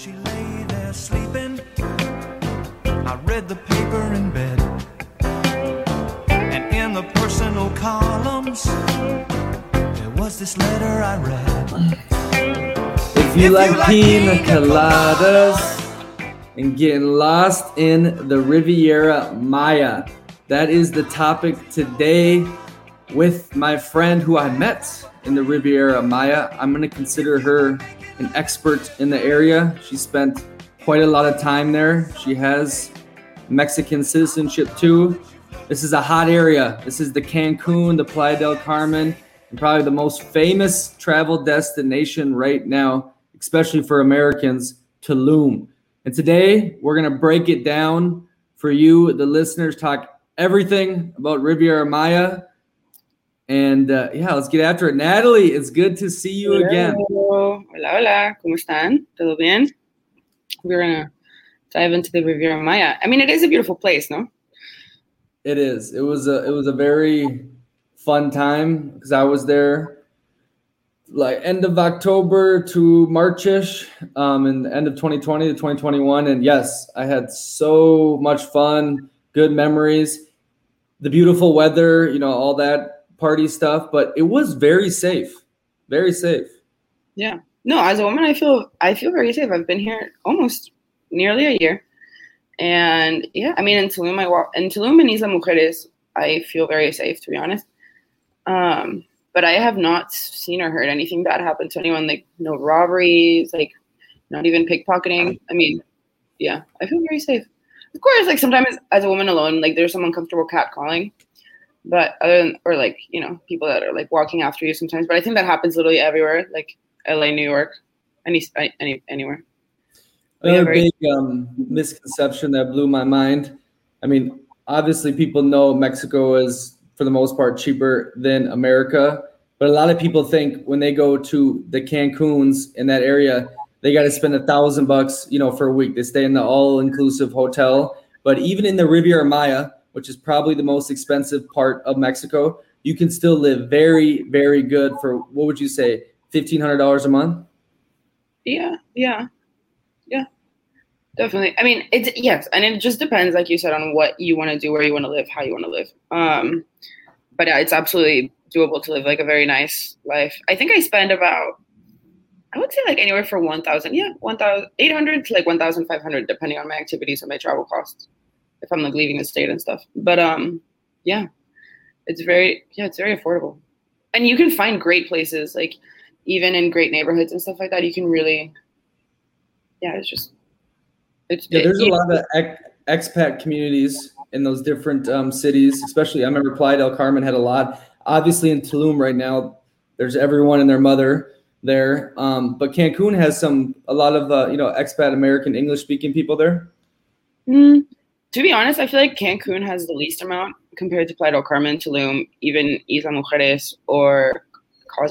she lay there sleeping, I read the paper in bed. And in the personal columns, there was this letter I read. If you like pina coladas and getting lost in the Riviera Maya, that is the topic today with my friend who I met in the Riviera Maya. I'm going to consider her an expert in the area. She spent quite a lot of time there. She has Mexican citizenship too. This is a hot area. This is the Cancun, the Playa del Carmen, and probably the most famous travel destination right now, especially for Americans, Tulum. And today we're going to break it down for you, the listeners, talk everything about Riviera Maya. And uh, yeah, let's get after it. Natalie, it's good to see you again. Hola, hola. ¿Cómo están? ¿Todo bien? We're going to dive into the Riviera Maya. I mean, it is a beautiful place, no? It is. It was a it was a very fun time because I was there like end of October to Marchish, um, and end of 2020 to 2021. And yes, I had so much fun, good memories, the beautiful weather, you know, all that party stuff. But it was very safe, very safe. Yeah. No, as a woman, I feel I feel very safe. I've been here almost nearly a year, and yeah, I mean, in Tulum, I walk in Tulum and Isla Mujeres, I feel very safe, to be honest. Um, but I have not seen or heard anything bad happen to anyone. Like no robberies, like not even pickpocketing. I mean, yeah, I feel very safe. Of course, like sometimes as a woman alone, like there's some uncomfortable cat calling. But other than or like, you know, people that are like walking after you sometimes. But I think that happens literally everywhere, like LA, New York, any any anywhere. Another big um, misconception that blew my mind. I mean, obviously, people know Mexico is for the most part cheaper than America, but a lot of people think when they go to the Cancuns in that area, they got to spend a thousand bucks, you know, for a week. They stay in the all-inclusive hotel, but even in the Riviera Maya, which is probably the most expensive part of Mexico, you can still live very, very good for what would you say, fifteen hundred dollars a month? Yeah, yeah, yeah, definitely. I mean, it's yes, and it just depends, like you said, on what you want to do, where you want to live, how you want to live. Um, but yeah, it's absolutely doable to live like a very nice life. I think I spend about, I would say like anywhere from one thousand, yeah, one thousand eight hundred to like one thousand five hundred, depending on my activities and my travel costs, if I'm like leaving the state and stuff. But um, yeah, it's very yeah, it's very affordable, and you can find great places like even in great neighborhoods and stuff like that. You can really, yeah, it's just it's Yeah, there's a it- lot of ex- expat communities in those different um, cities, especially I remember Playa del Carmen had a lot. Obviously, in Tulum right now, there's everyone and their mother there. Um, but Cancun has some a lot of uh, you know expat American English speaking people there. Mm, to be honest, I feel like Cancun has the least amount compared to Playa del Carmen, Tulum, even Isla Mujeres, or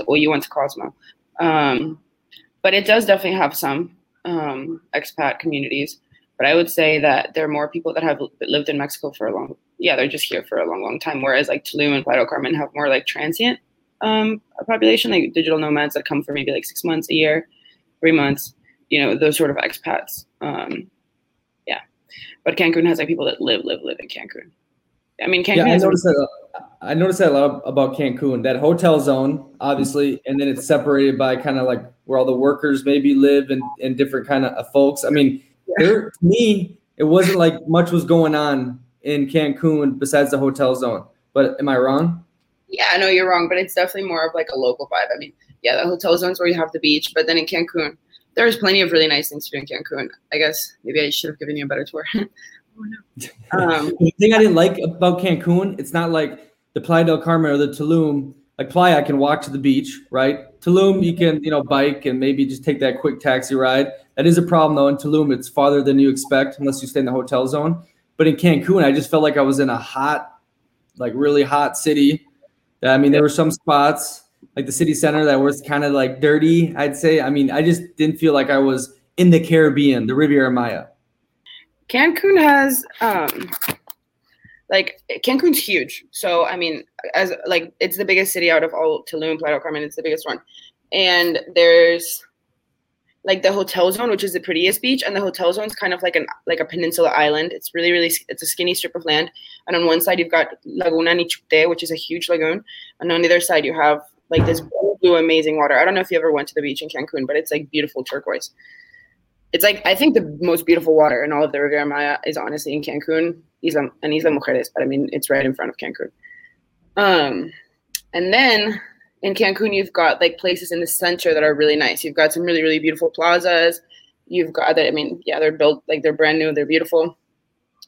Or you went to Cozumel. Um, but it does definitely have some um, expat communities. But I would say that there are more people that have lived in Mexico for a long, yeah, they're just here for a long, long time. Whereas like Tulum and Playa Carmen have more like transient um, population, like digital nomads that come for maybe like six months, a year, three months. You know, those sort of expats. Um, yeah, but Cancun has like people that live, live, live in Cancun. I mean, Cancun Yeah, I noticed that. Uh, I noticed that a lot about Cancun. That hotel zone, obviously, and then it's separated by kind of like where all the workers maybe live and, and different kind of uh, folks. I mean, there to me, it wasn't like much was going on in Cancun besides the hotel zone. But am I wrong? Yeah, no, you're wrong, but it's definitely more of like a local vibe. I mean, yeah, the hotel zones where you have the beach, but then in Cancun, there's plenty of really nice things to do in Cancun. I guess maybe I should have given you a better tour. Um, The thing I didn't like about Cancun, it's not like the Playa del Carmen or the Tulum. Like Playa, I can walk to the beach, right? Tulum, you can you know bike and maybe just take that quick taxi ride. That is a problem though. In Tulum, it's farther than you expect unless you stay in the hotel zone. But in Cancun, I just felt like I was in a hot, like really hot city. I mean, there were some spots like the city center that was kind of like dirty. I'd say. I mean, I just didn't feel like I was in the Caribbean, the Riviera Maya. Cancun has um like Cancun's huge. So I mean, as like it's the biggest city out of all Tulum, Playa Carmen, it's the biggest one. And there's like the hotel zone, which is the prettiest beach, and the hotel zone is kind of like an like a peninsula island. It's really really it's a skinny strip of land, and on one side you've got Laguna Nichupte, which is a huge lagoon, and on the other side you have like this blue, blue amazing water. I don't know if you ever went to the beach in Cancun, but it's like beautiful turquoise. It's like I think the most beautiful water in all of the Riviera Maya is honestly in Cancun, Isla and Isla Mujeres, but I mean it's right in front of Cancun. Um, and then in Cancun, you've got like places in the center that are really nice. You've got some really, really beautiful plazas. You've got that. I mean, yeah, they're built like they're brand new. They're beautiful.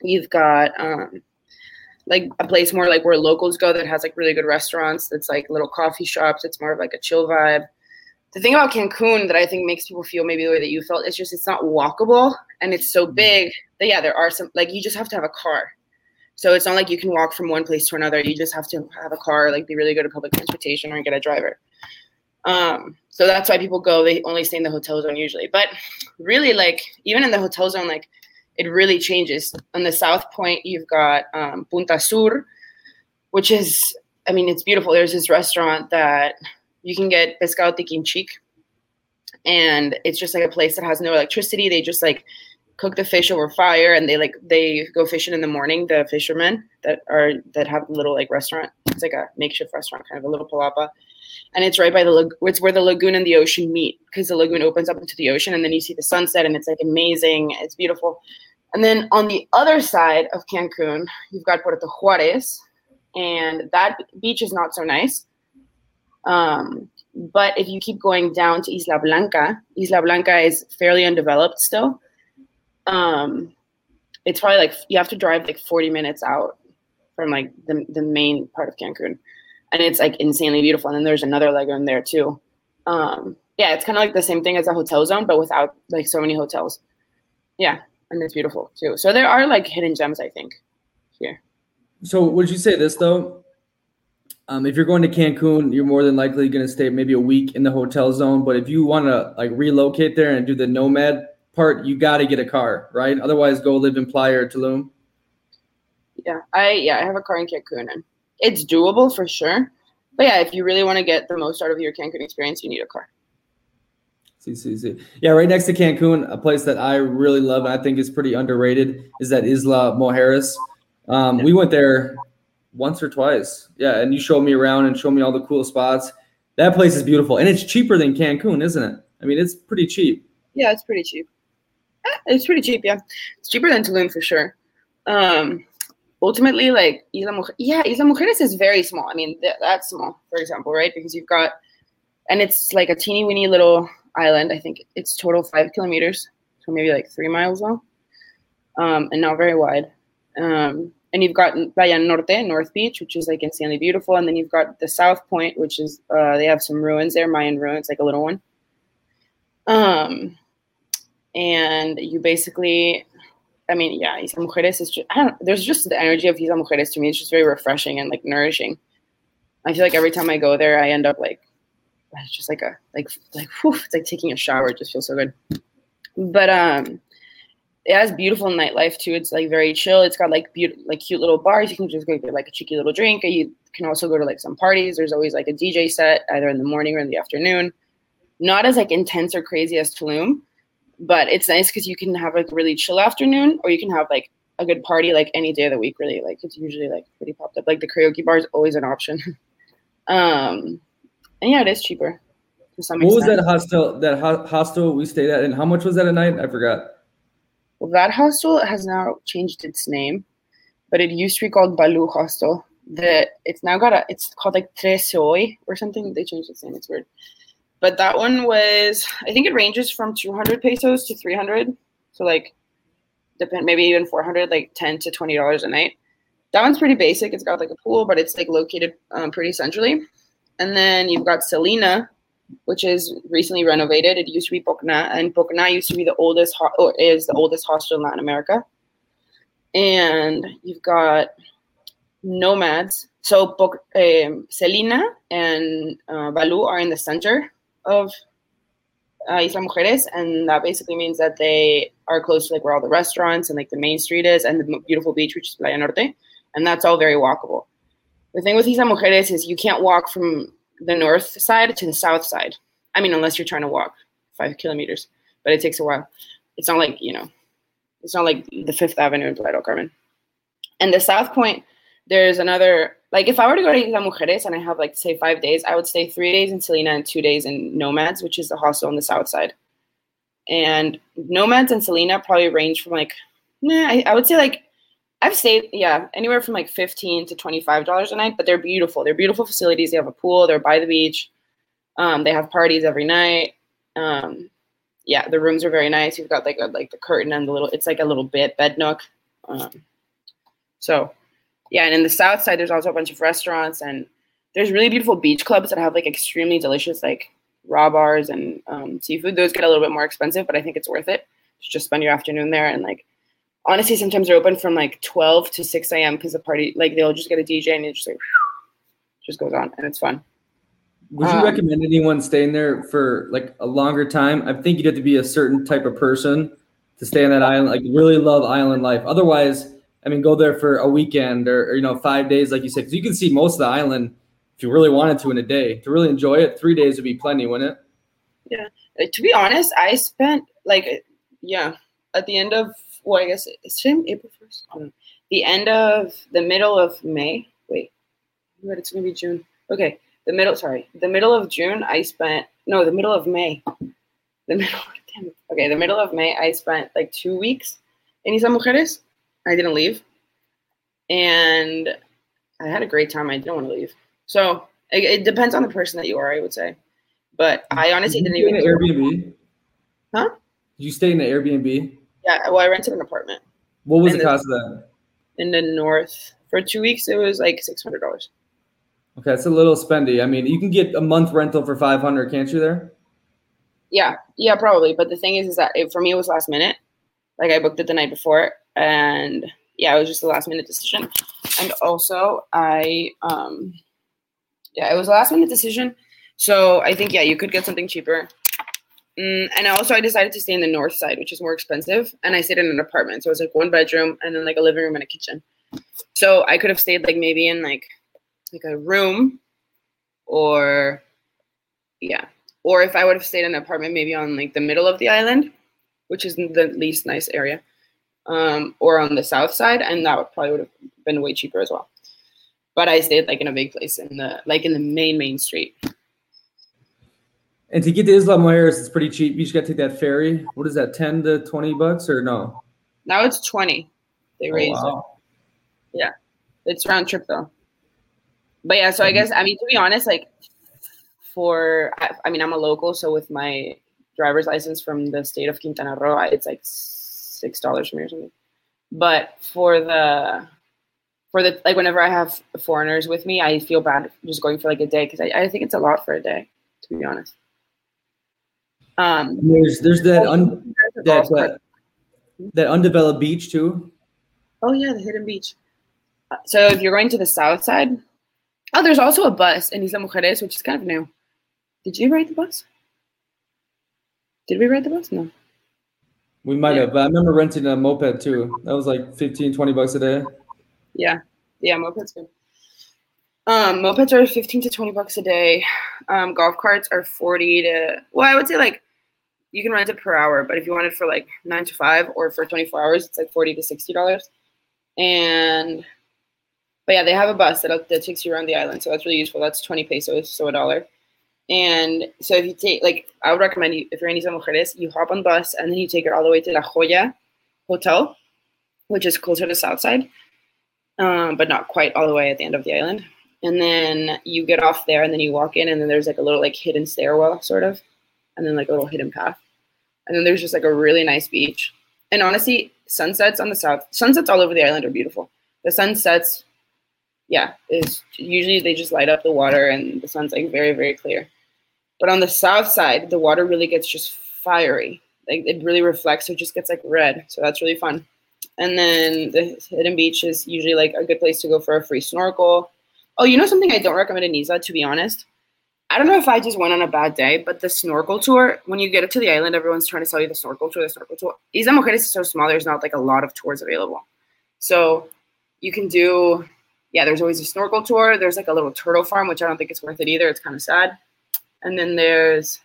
You've got um, like a place more like where locals go that has like really good restaurants. That's like little coffee shops. It's more of like a chill vibe. The thing about Cancun that I think makes people feel maybe the way that you felt is just it's not walkable and it's so big that yeah, there are some like you just have to have a car so it's not like you can walk from one place to another. You just have to have a car, like be really good at public transportation or get a driver. Um, so that's why people go. They only stay in the hotel zone usually. But really, like even in the hotel zone, like it really changes. On the south point, you've got um, Punta Sur, which is, I mean, it's beautiful. There's this restaurant that you can get pescado tikin xic, and it's just like a place that has no electricity. They just like cook the fish over fire and they like they go fishing in the morning the fishermen that are that have a little like restaurant. It's like a makeshift restaurant kind of a little palapa. And it's right by the it's where the lagoon and the ocean meet because the lagoon opens up into the ocean and then you see the sunset and it's like amazing. It's beautiful. And then on the other side of cancun you've got puerto juarez. And that beach is not so nice um, but if you keep going down to isla blanca isla blanca is fairly undeveloped still um, it's probably like you have to drive like 40 minutes out from like the, the main part of Cancun. And it's like insanely beautiful. And then there's another lagoon there too. Um, yeah, it's kind of like the same thing as a hotel zone, but without like so many hotels. Yeah, and it's beautiful too. So there are like hidden gems, I think, here. So would you say this though? Um, if you're going to Cancun, you're more than likely going to stay maybe a week in the hotel zone. But if you want to like relocate there and do the nomad part, you got to get a car, right? Otherwise, go live in Playa or Tulum. Yeah, I yeah, I have a car in Cancun, and it's doable for sure. But yeah, if you really want to get the most out of your Cancun experience, you need a car. See, see, see. Yeah, right next to Cancun, a place that I really love and I think is pretty underrated is that Isla Mujeres. Um, yeah. We went there once or twice. Yeah, and you showed me around and showed me all the cool spots. That place is beautiful, and it's cheaper than Cancun, isn't it? I mean, it's pretty cheap. Yeah, it's pretty cheap. Eh, it's pretty cheap, yeah. It's cheaper than Tulum for sure. Um, ultimately, like Isla Mujeres, yeah, Isla Mujeres is very small. I mean, th- that's small, for example, right? Because you've got, and it's like a teeny weeny little island. I think it's total five kilometers, so maybe like three miles long, um, and not very wide. Um, and you've got Playa Norte, North Beach, which is like insanely beautiful, and then you've got the South Point, which is uh, they have some ruins there, Mayan ruins, like a little one. Um, and you basically I mean, yeah, Isla Mujeres is just, I don't there's just the energy of Isla Mujeres to me. It's just very refreshing and like nourishing. I feel like every time I go there, I end up like, it's just like a, like, like, whew, it's like taking a shower. It just feels so good. But, um, it has beautiful nightlife too. It's like very chill. It's got like beautiful, like cute little bars. You can just go get like a cheeky little drink. You can also go to like some parties. There's always like a DJ set either in the morning or in the afternoon. Not as like intense or crazy as Tulum, but it's nice because you can have like a really chill afternoon or you can have like a good party like any day of the week really like it's usually like pretty popped up like the karaoke bar is always an option um and yeah it is cheaper to some what extent. was that hostel that ho- hostel we stayed at and how much was that a night i forgot well that hostel has now changed its name but it used to be called balu hostel the it's now got a it's called like Tres Hoy or something they changed its name it's weird but that one was, I think it ranges from 200 pesos to 300. So like, depend maybe even 400, like 10 to 20 dollars a night. That one's pretty basic. It's got like a pool, but it's like located um, pretty centrally. And then you've got Selina, which is recently renovated. It used to be Pocna, and Pocna used to be the oldest ho- or is the oldest hostel in Latin America. And you've got nomads. So um, Selina and uh, Balu are in the center of uh, Isla Mujeres, and that basically means that they are close to like where all the restaurants and like the main street is, and the beautiful beach, which is Playa Norte, and that's all very walkable. The thing with Isla Mujeres is you can't walk from the north side to the south side. I mean, unless you're trying to walk five kilometers. but it takes a while. It's not like you know, it's not like the Fifth Avenue in Playa Carmen. And the South Point, there's another like if I were to go to Isla Mujeres and I have like say five days, I would stay three days in Selina and two days in Nomads, which is the hostel on the south side. And Nomads and Selina probably range from like, nah, I, I would say like I've stayed, yeah, anywhere from like fifteen to twenty-five dollars a night, but they're beautiful. They're beautiful facilities. They have a pool. They're by the beach. Um, they have parties every night. Um, yeah, the rooms are very nice. You've got like a, like the curtain and the little. It's like a little bit bed nook. Um, so, yeah, and in the south side, there's also a bunch of restaurants and there's really beautiful beach clubs that have like extremely delicious like raw bars and um, seafood. Those get a little bit more expensive, but I think it's worth it to just spend your afternoon there and like honestly, sometimes they're open from like 12 to 6 a.m. because the party, like they'll just get a DJ and it just like just goes on and it's fun. Would you Um, recommend anyone staying there for like a longer time? I think you'd have to be a certain type of person to stay on that island, like really love island life. Otherwise, I mean, go there for a weekend or, or you know five days, like you said, because you can see most of the island if you really wanted to in a day. To really enjoy it, three days would be plenty, wouldn't it? Uh, to be honest, I spent like yeah at the end of well, I guess it's April first. Um, the end of the middle of May. Wait, but it's gonna be June. Okay, the middle. Sorry, the middle of June. I spent no, the middle of May. The middle. Damn. Okay, the middle of May. I spent like two weeks in Isla Mujeres. I didn't leave, and I had a great time. I didn't want to leave. So it, it depends on the person that you are. I would say, but I honestly Did didn't even. in an Airbnb? Huh? Did you stay in the Airbnb? Yeah, well, I rented an apartment What was the the- cost of that? in the north for two weeks. It was like six hundred dollars. Okay, it's a little spendy. I mean, you can get a month rental for five hundred, can't you? There. Yeah, yeah, probably. But the thing is, is that it, for me, it was last minute. Like I booked it the night before, and yeah, it was just a last minute decision. And also, I um, yeah, it was a last minute decision. So I think yeah, you could get something cheaper. Mm, and also, I decided to stay in the north side, which is more expensive. And I stayed in an apartment, so it was like one bedroom and then like a living room and a kitchen. So I could have stayed like maybe in like like a room, or yeah, or if I would have stayed in an apartment, maybe on like the middle of the island, which is the least nice area, um, or on the south side, and that would probably would have been way cheaper as well. But I stayed like in a big place in the like in the main main street. And to get to Isla Mujeres, it's pretty cheap. You just got to take that ferry. What is that, ten to twenty bucks or no? Now it's twenty. They Oh, raised wow. it. Yeah. It's round trip though. But yeah, so I mm-hmm. guess I mean to be honest, like for I, I mean I'm a local, so with my driver's license from the state of Quintana Roo, it's like six dollars for me or something. But for the for the like whenever I have foreigners with me, I feel bad just going for like a day because I, I think it's a lot for a day, to be honest. Um, There's there's that un, that, that that undeveloped beach too. Oh yeah, the hidden beach. Uh, So if you're going to the south side, oh, there's also a bus in Isla Mujeres, which is kind of new. Did you ride the bus? Did we ride the bus? No. We might Yeah. have, but I remember renting a moped too. That was like 15, 20 bucks a day. Yeah, yeah, mopeds good. Um, mopeds are fifteen to twenty bucks a day. Um, golf carts are forty to well, I would say like you can rent it per hour, but if you want it for like nine to five or for twenty four hours, it's like forty to sixty dollars. And but yeah, they have a bus that that takes you around the island, so that's really useful. That's twenty pesos, so a dollar. And so if you take like I would recommend you if you're in Isla Mujeres, you hop on bus and then you take it all the way to La Joya Hotel, which is closer to the South Side um, but not quite all the way at the end of the island. And then you get off there, and then you walk in, and then there's like a little like hidden stairwell, sort of, and then like a little hidden path, and then there's just like a really nice beach. And honestly, sunsets on the south, sunsets all over the island are beautiful. The sunsets, yeah, is usually they just light up the water, and the sun's like very very clear. But on the south side, the water really gets just fiery. Like it really reflects, so it just gets like red. So that's really fun. And then the hidden beach is usually like a good place to go for a free snorkel. Oh, you know something I don't recommend in Isla, to be honest? I don't know if I just went on a bad day, but the snorkel tour, when you get up to the island, everyone's trying to sell you the snorkel tour, the snorkel tour. Isla Mujeres is so small, there's not like a lot of tours available. So you can do, yeah, there's always a snorkel tour. There's like a little turtle farm, which I don't think it's worth it either. It's kind of sad. And then there's,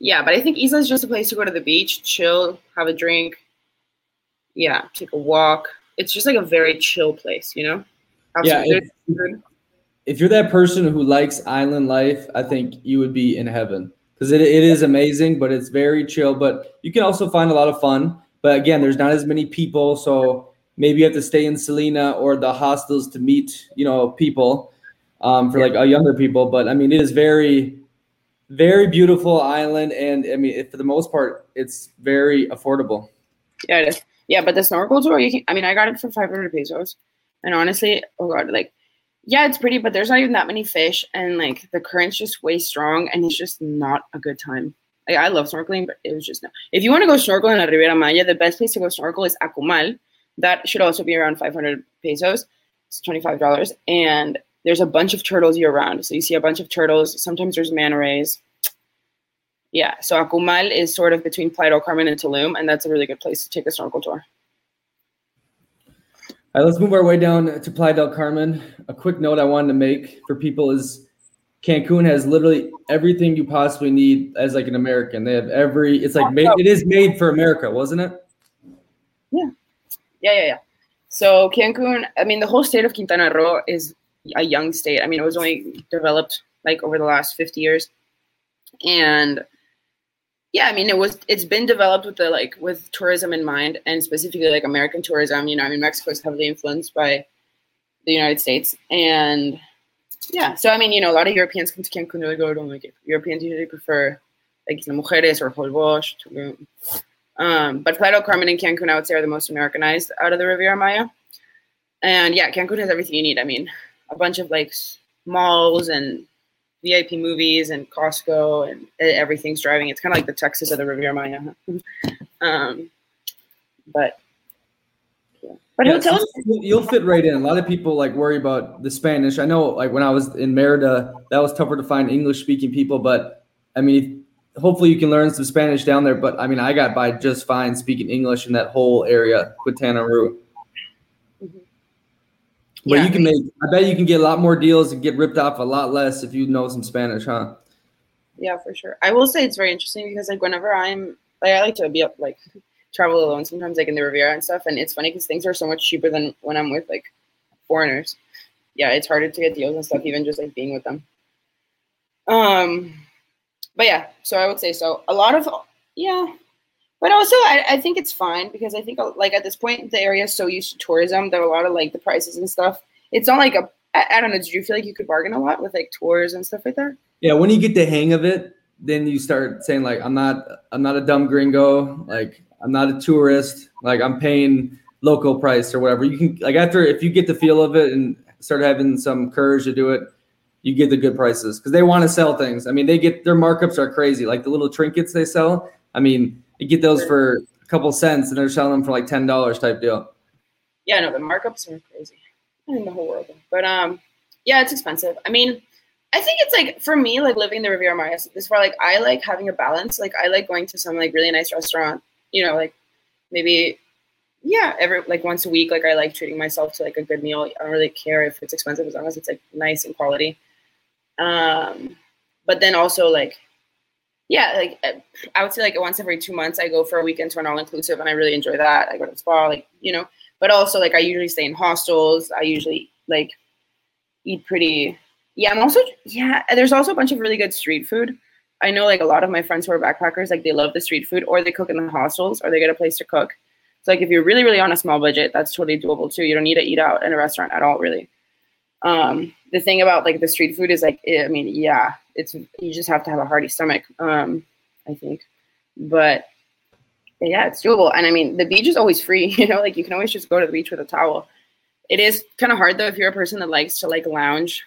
yeah, but I think Isla is just a place to go to the beach, chill, have a drink. Yeah, take a walk. It's just like a very chill place, you know. Have Yeah, if you're that person who likes island life, I think you would be in heaven because it, it is amazing, but it's very chill. But you can also find a lot of fun. But again, there's not as many people, so maybe you have to stay in Selina or the hostels to meet, you know, people um, for like uh, younger people. But I mean, it is very, very beautiful island, and I mean, for the most part, it's very affordable. Yeah, it is. Yeah, but the snorkel tour, you can. I mean, I got it for 500 pesos, and honestly, oh god, like, yeah, it's pretty, but there's not even that many fish, and like the current's just way strong, and it's just not a good time. Like, I love snorkeling, but it was just no. If you want to go snorkel in La Riviera Maya, the best place to go snorkel is Akumal. That should also be around 500 pesos. It's $25, and there's a bunch of turtles year round. So you see a bunch of turtles. Sometimes there's manta rays. Yeah, so Akumal is sort of between Playa del Carmen and Tulum, and that's a really good place to take a snorkel tour. All right, let's move our way down to Playa del Carmen. A quick note I wanted to make for people is Cancun has literally everything you possibly need as like an American. They have every. It's like made, it is made for America, wasn't it? Yeah, yeah, yeah. Yeah. So Cancun, I mean, the whole state of Quintana Roo is a young state. I mean, it was only developed like over the last 50 years. And yeah, I mean, it was it's been developed with the like with tourism in mind and specifically like American tourism. You know, I mean, Mexico is heavily influenced by the United States. And yeah, so I mean, you know, a lot of Europeans come to Cancun, they go, don't like it. Europeans usually prefer like Isla Mujeres or Holbox, Um, but Playa del Carmen and Cancun, I would say, are the most Americanized out of the Riviera Maya. And yeah, Cancun has everything you need. I mean, a bunch of like malls and VIP movies and Costco and everything's driving. It's kind of like the Texas of the Riviera Maya. um, but yeah, but Yeah, hotels. you'll you'll fit right in. A lot of people like worry about the Spanish. I know, like when I was in Merida, that was tougher to find English speaking people. But I mean, hopefully you can learn some Spanish down there. But I mean, I got by just fine speaking English in that whole area, Quintana Roo. But Yeah, you can make. I bet you can get a lot more deals and get ripped off a lot less if you know some Spanish, huh? Yeah, for sure. I will say it's very interesting because like whenever I'm like I like to be up like travel alone sometimes like in the Riviera and stuff, and it's funny because things are so much cheaper than when I'm with like foreigners. Yeah, it's harder to get deals and stuff even just like being with them. Um, but yeah, so I would say so. A lot of yeah, but also I, I think it's fine because I think uh, like at this point the area is so used to tourism that a lot of like the prices and stuff. It's not like a I, I don't know. Did you feel like you could bargain a lot with like tours and stuff like that? Yeah, when you get the hang of it, then you start saying like, I'm not, I'm not a dumb gringo. Like, I'm not a tourist. Like, I'm paying local price or whatever. You can like after if you get the feel of it and start having some courage to do it, you get the good prices because they want to sell things. I mean, they get their markups are crazy. Like the little trinkets they sell. I mean, you get those for a couple cents and they're selling them for like ten dollars type deal. yeah, no, the markups are crazy. I mean, the whole world. But um, yeah, it's expensive. I mean, I think it's like for me, like living in the Riviera Maya this where like I like having a balance. Like I like going to some like really nice restaurant. You know, like maybe yeah, every like once a week. Like I like treating myself to like a good meal. I don't really care if it's expensive as long as it's like nice and quality. Um, but then also like yeah, like uh, I would say like once every two months I go for a weekend to an all inclusive and I really enjoy that. I go to the spa, like you know but also like I usually stay in hostels. I usually like eat pretty. Yeah, I'm also yeah. There's also a bunch of really good street food. I know like a lot of my friends who are backpackers, like they love the street food, or they cook in the hostels, or they get a place to cook. So like if you're really really on a small budget, that's totally doable too. You don't need to eat out in a restaurant at all, really. Um, the thing about like the street food is like I mean yeah, it's you just have to have a hearty stomach. Um, I think, but yeah, it's doable. And I mean, the beach is always free. You know, like you can always just go to the beach with a towel. It is kind of hard though if you're a person that likes to like lounge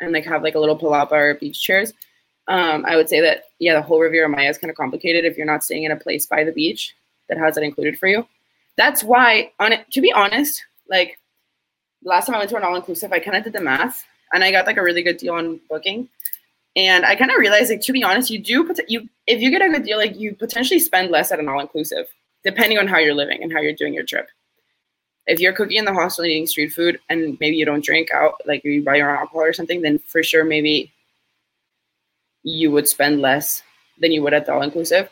and like have like a little palapa or beach chairs. Um, I would say that yeah, the whole Riviera Maya is kind of complicated if you're not staying in a place by the beach that has it included for you. That's why, on it, to be honest, like last time I went to an all inclusive, I kind of did the math and I got like a really good deal on booking. And I kind of realized, like, to be honest, you do you if you get a good deal, like you potentially spend less at an all inclusive, depending on how you're living and how you're doing your trip. If you're cooking in the hostel and eating street food, and maybe you don't drink out, like you buy your own alcohol or something, then for sure maybe you would spend less than you would at the all inclusive.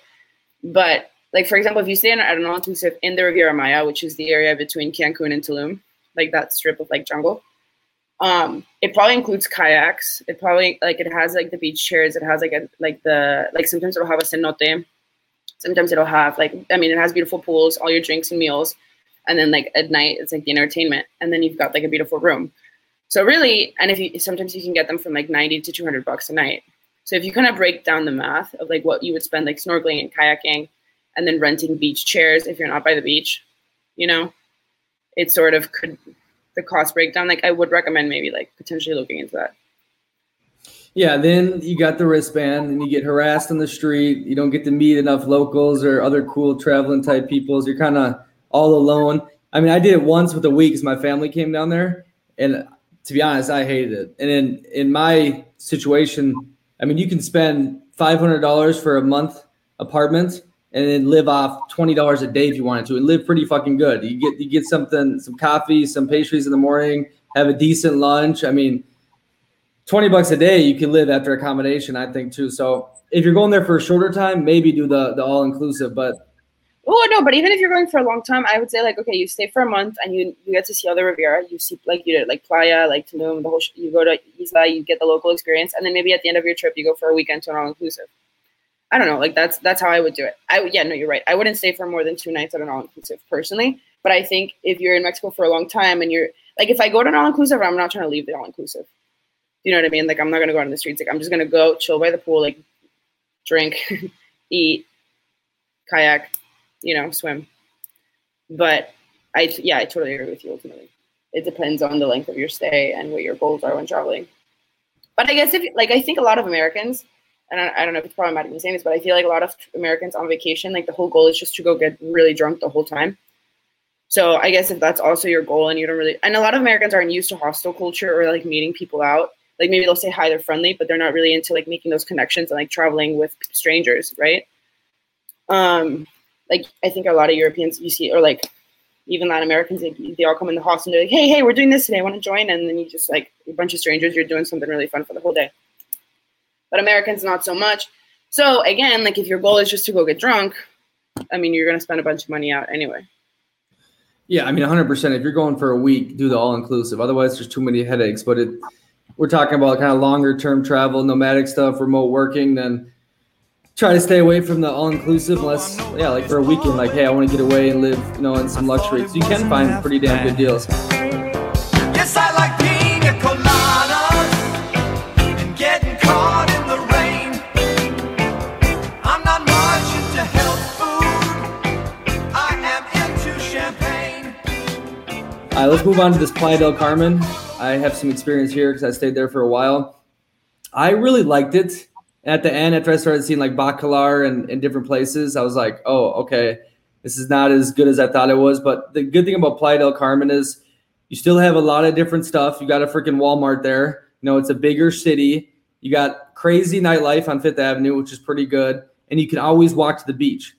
But like for example, if you stay at an all inclusive in the Riviera Maya, which is the area between Cancun and Tulum, like that strip of like jungle, um, it probably includes kayaks. It probably like it has like the beach chairs. It has like a like the like sometimes it'll have a cenote. Sometimes it'll have like I mean it has beautiful pools, all your drinks and meals, and then like at night it's like the entertainment, and then you've got like a beautiful room. So really, and if you sometimes you can get them from like ninety to two hundred bucks a night. So if you kind of break down the math of like what you would spend like snorkeling and kayaking, and then renting beach chairs if you're not by the beach, you know, it sort of could the cost breakdown. Like I would recommend maybe like potentially looking into that. Yeah, then you got the wristband and you get harassed on the street. You don't get to meet enough locals or other cool traveling type peoples. You're kind of all alone. I mean, I did it once with a week because my family came down there. And to be honest, I hated it. And in, in my situation, I mean, you can spend $500 for a month apartment and then live off twenty dollars a day if you wanted to, and live pretty fucking good. You get you get something, some coffee, some pastries in the morning, have a decent lunch. I mean, twenty bucks a day you can live after accommodation. I think too. So if you're going there for a shorter time, maybe do the the all inclusive. But oh no, but even if you're going for a long time, I would say like okay, you stay for a month and you you get to see all the Riviera. You see like you did like Playa, like Tulum, the whole. Sh- you go to Isla, you get the local experience, and then maybe at the end of your trip, you go for a weekend to an all inclusive. I don't know. Like that's that's how I would do it. I yeah, no, you're right. I wouldn't stay for more than two nights at an all inclusive personally. But I think if you're in Mexico for a long time and you're like, if I go to an all inclusive, I'm not trying to leave the all inclusive. You know what I mean? Like I'm not gonna go out on the streets. Like I'm just gonna go chill by the pool, like drink, eat, kayak, you know, swim. But I yeah, I totally agree with you. Ultimately, it depends on the length of your stay and what your goals are when traveling. But I guess if like I think a lot of Americans and I, I, don't know if it's problematic me saying this, but I feel like a lot of Americans on vacation, like the whole goal is just to go get really drunk the whole time. So I guess if that's also your goal and you don't really, and a lot of Americans aren't used to hostel culture or like meeting people out. Like maybe they'll say hi, they're friendly, but they're not really into like making those connections and like traveling with strangers, right? Um, like I think a lot of Europeans you see, or like even Latin Americans, they, all come in the hostel and they're like, hey, hey, we're doing this today. Want to join. And then you just like a bunch of strangers, you're doing something really fun for the whole day but Americans not so much. So again, like if your goal is just to go get drunk, I mean, you're going to spend a bunch of money out anyway. Yeah, I mean, 100%. If you're going for a week, do the all inclusive. Otherwise, there's too many headaches. But it, we're talking about kind of longer term travel, nomadic stuff, remote working, then try to stay away from the all inclusive unless, yeah, like for a weekend, like, hey, I want to get away and live, you know, in some luxury. So you can find pretty damn good deals. Let's move on to this Playa del Carmen. I have some experience here because I stayed there for a while. I really liked it. At the end, after I started seeing like Bacalar and in different places, I was like, oh, okay, this is not as good as I thought it was. But the good thing about Playa del Carmen is you still have a lot of different stuff. You got a freaking Walmart there. You know, it's a bigger city. You got crazy nightlife on Fifth Avenue, which is pretty good. And you can always walk to the beach.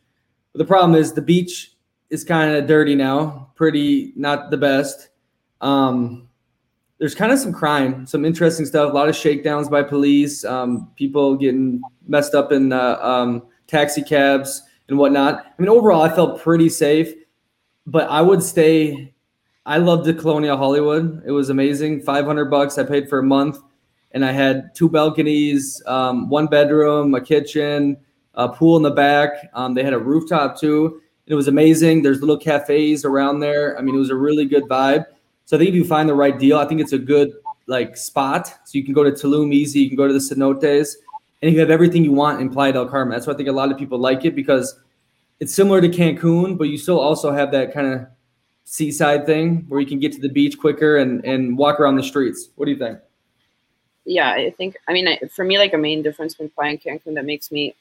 But the problem is the beach is kind of dirty now, pretty not the best. Um, there's kind of some crime, some interesting stuff, a lot of shakedowns by police, um, people getting messed up in uh, um, taxi cabs and whatnot. I mean, overall, I felt pretty safe, but I would stay. I loved the Colonial Hollywood. It was amazing. 500 bucks I paid for a month, and I had two balconies, um, one bedroom, a kitchen, a pool in the back. Um, they had a rooftop too. It was amazing. There's little cafes around there. I mean, it was a really good vibe. So I think if you find the right deal, I think it's a good like spot. So you can go to Tulum easy, you can go to the cenotes, and you have everything you want in Playa del Carmen. That's why I think a lot of people like it because it's similar to Cancun, but you still also have that kind of seaside thing where you can get to the beach quicker and and walk around the streets. What do you think? Yeah, I think. I mean, I, for me, like a main difference between Playa and Cancun that makes me.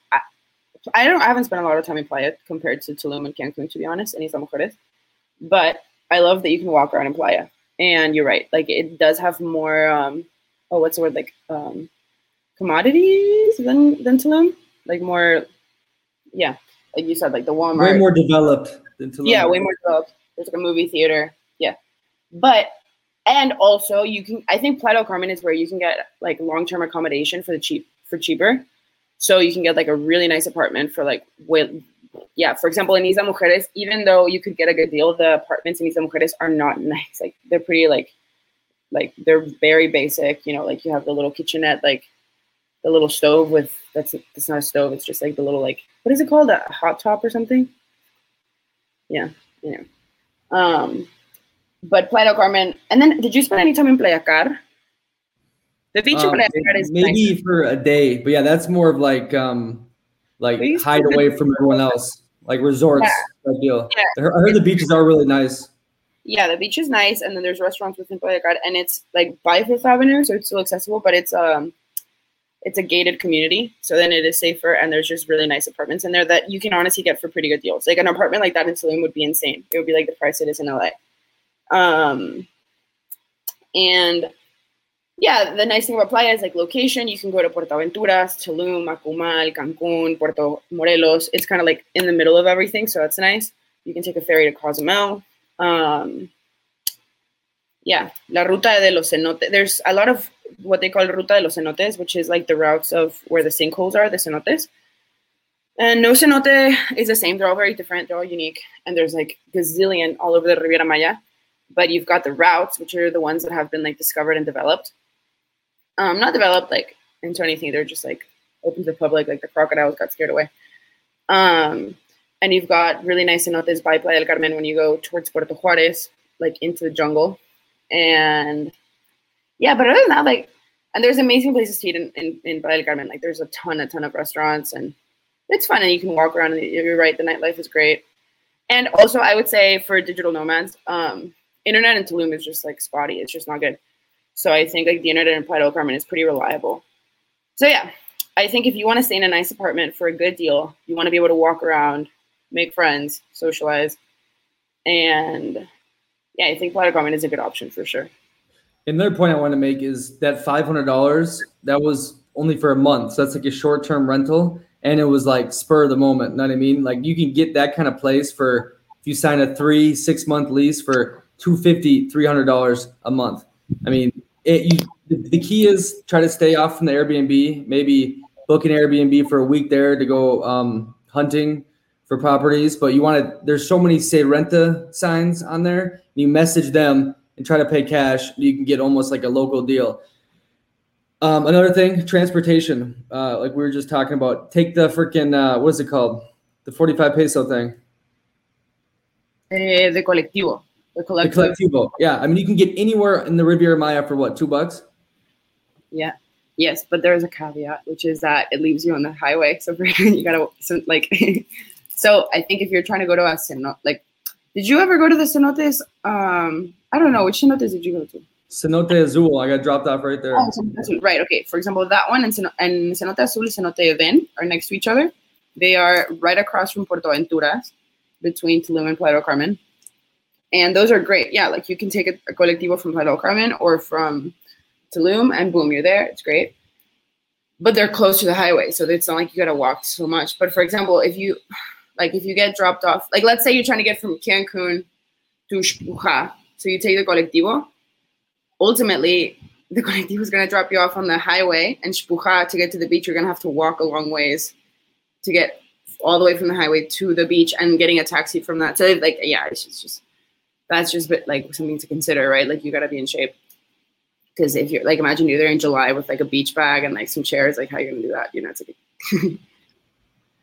I don't. I haven't spent a lot of time in Playa compared to Tulum and Cancun, to be honest, and Isla Mujeres. But I love that you can walk around in Playa. And you're right. Like it does have more. Um, oh, what's the word? Like um, commodities than than Tulum. Like more. Yeah, like you said, like the Walmart. Way more developed than Tulum. Yeah, way more developed. There's like a movie theater. Yeah, but and also you can. I think Playa del Carmen is where you can get like long term accommodation for the cheap for cheaper. So you can get like a really nice apartment for like with yeah, for example, in Isla Mujeres, even though you could get a good deal, the apartments in Isla Mujeres are not nice. Like they're pretty like like they're very basic, you know, like you have the little kitchenette, like the little stove with that's it's not a stove, it's just like the little like what is it called? A hot top or something? Yeah, yeah. Um but Playa del Carmen and then did you spend any time in Playacar? The beach in Um, Car is maybe nice. for a day, but yeah, that's more of like um like We used to hide away from everyone else, like resorts type deal. I heard- I heard the beaches are really nice. yeah, the beach is nice, and then there's restaurants within Playa Carmen, and it's like by Fifth Avenue, so it's still accessible, but it's um, it's a gated community, so then it is safer, and there's just really nice apartments in there that you can honestly get for pretty good deals. Like an apartment like that in Tulum would be insane. It would be like the price it is in LA. Um, and yeah, the nice thing about Playa is like location. You can go to Puerto Aventuras, Tulum, Akumal, Cancun, Puerto Morelos. It's kind of like in the middle of everything, so that's nice. You can take a ferry to Cozumel. Um, yeah, La Ruta de los Cenotes. There's a lot of what they call Ruta de los Cenotes, which is like the routes of where the sinkholes are, the cenotes. And no cenote is the same. They're all very different. They're all unique. And there's like gazillion all over the Riviera Maya. But you've got the routes, which are the ones that have been like discovered and developed. Um, not developed like into anything. They're just like open to the public. Like the crocodiles got scared away. Um, and you've got really nice cenotes by Playa del Carmen when you go towards Puerto Juarez, like into the jungle. And yeah, but other than that, like, and there's amazing places to eat in, in, in Playa del Carmen. Like, there's a ton, a ton of restaurants, and it's fun. And you can walk around. And you're right, the nightlife is great. And also, I would say for digital nomads, um, internet in Tulum is just like spotty. It's just not good. So I think like the internet in Playa apartment is pretty reliable. So yeah, I think if you want to stay in a nice apartment for a good deal, you want to be able to walk around, make friends, socialize, and yeah, I think del Carmen is a good option for sure. Another point I want to make is that five hundred dollars that was only for a month, so that's like a short term rental, and it was like spur of the moment. Know what I mean? Like you can get that kind of place for if you sign a three six month lease for 250 300 dollars a month. I mean, it, you, the, key is try to stay off from the Airbnb. Maybe book an Airbnb for a week there to go um, hunting for properties, but you want to. There's so many say renta signs on there. You message them and try to pay cash. You can get almost like a local deal. Um, another thing, transportation. Uh, like we were just talking about, take the freaking uh, what's it called? The 45 peso thing. Eh, the colectivo. The The collective. colectivo. Yeah, I mean you can get anywhere in the Riviera Maya for what? Two bucks? Yeah. Yes, but there is a caveat, which is that it leaves you on the highway. So for, you gotta so, like. so I think if you're trying to go to a cenote, like, did you ever go to the cenotes? Um, I don't know which cenotes did you go to. Cenote Azul. I got dropped off right there. Oh, Cenote Azul. Right. Okay. For example, that one and, Ceno- and Cenote Azul and Cenote Ven are next to each other. They are right across from Puerto Aventuras, between Tulum and Playa del Carmen. And those are great. Yeah, like you can take a, a colectivo from Playa del Carmen or from Tulum, and boom, you're there. It's great. But they're close to the highway, so it's not like you gotta walk so much. But for example, if you like if you get dropped off, like let's say you're trying to get from Cancun to Xpuja, so you take the colectivo. Ultimately, the colectivo is gonna drop you off on the highway, and Xpuja to get to the beach, you're gonna have to walk a long ways to get all the way from the highway to the beach, and getting a taxi from that. So like, yeah, it's just, just that's just bit, like something to consider, right? Like you gotta be in shape. Because if you're like, imagine you're there in July with like a beach bag and like some chairs, like how you gonna do that? You know, it's like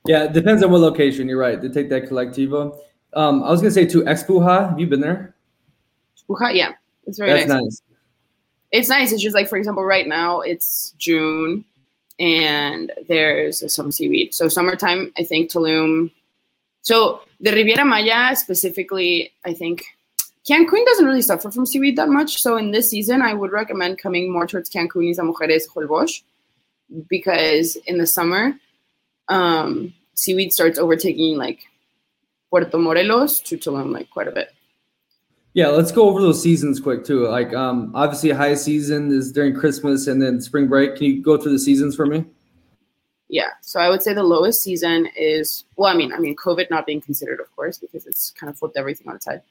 Yeah, it depends on what location. You're right. They take that colectivo. Um, I was gonna say to Xpuja. Have you been there? Xpuja, yeah, it's very That's nice. nice. It's nice. It's just like, for example, right now it's June and there's some seaweed. So summertime, I think Tulum. So the Riviera Maya specifically, I think Cancun doesn't really suffer from seaweed that much. So in this season, I would recommend coming more towards Cancun, Isla Mujeres, Holbox, because in the summer, um, seaweed starts overtaking like Puerto Morelos to Tulum like quite a bit. Yeah, let's go over those seasons quick too. Like, um, obviously, high season is during Christmas and then spring break. Can you go through the seasons for me? Yeah, so I would say the lowest season is well, I mean, I mean, COVID not being considered, of course, because it's kind of flipped everything on its head.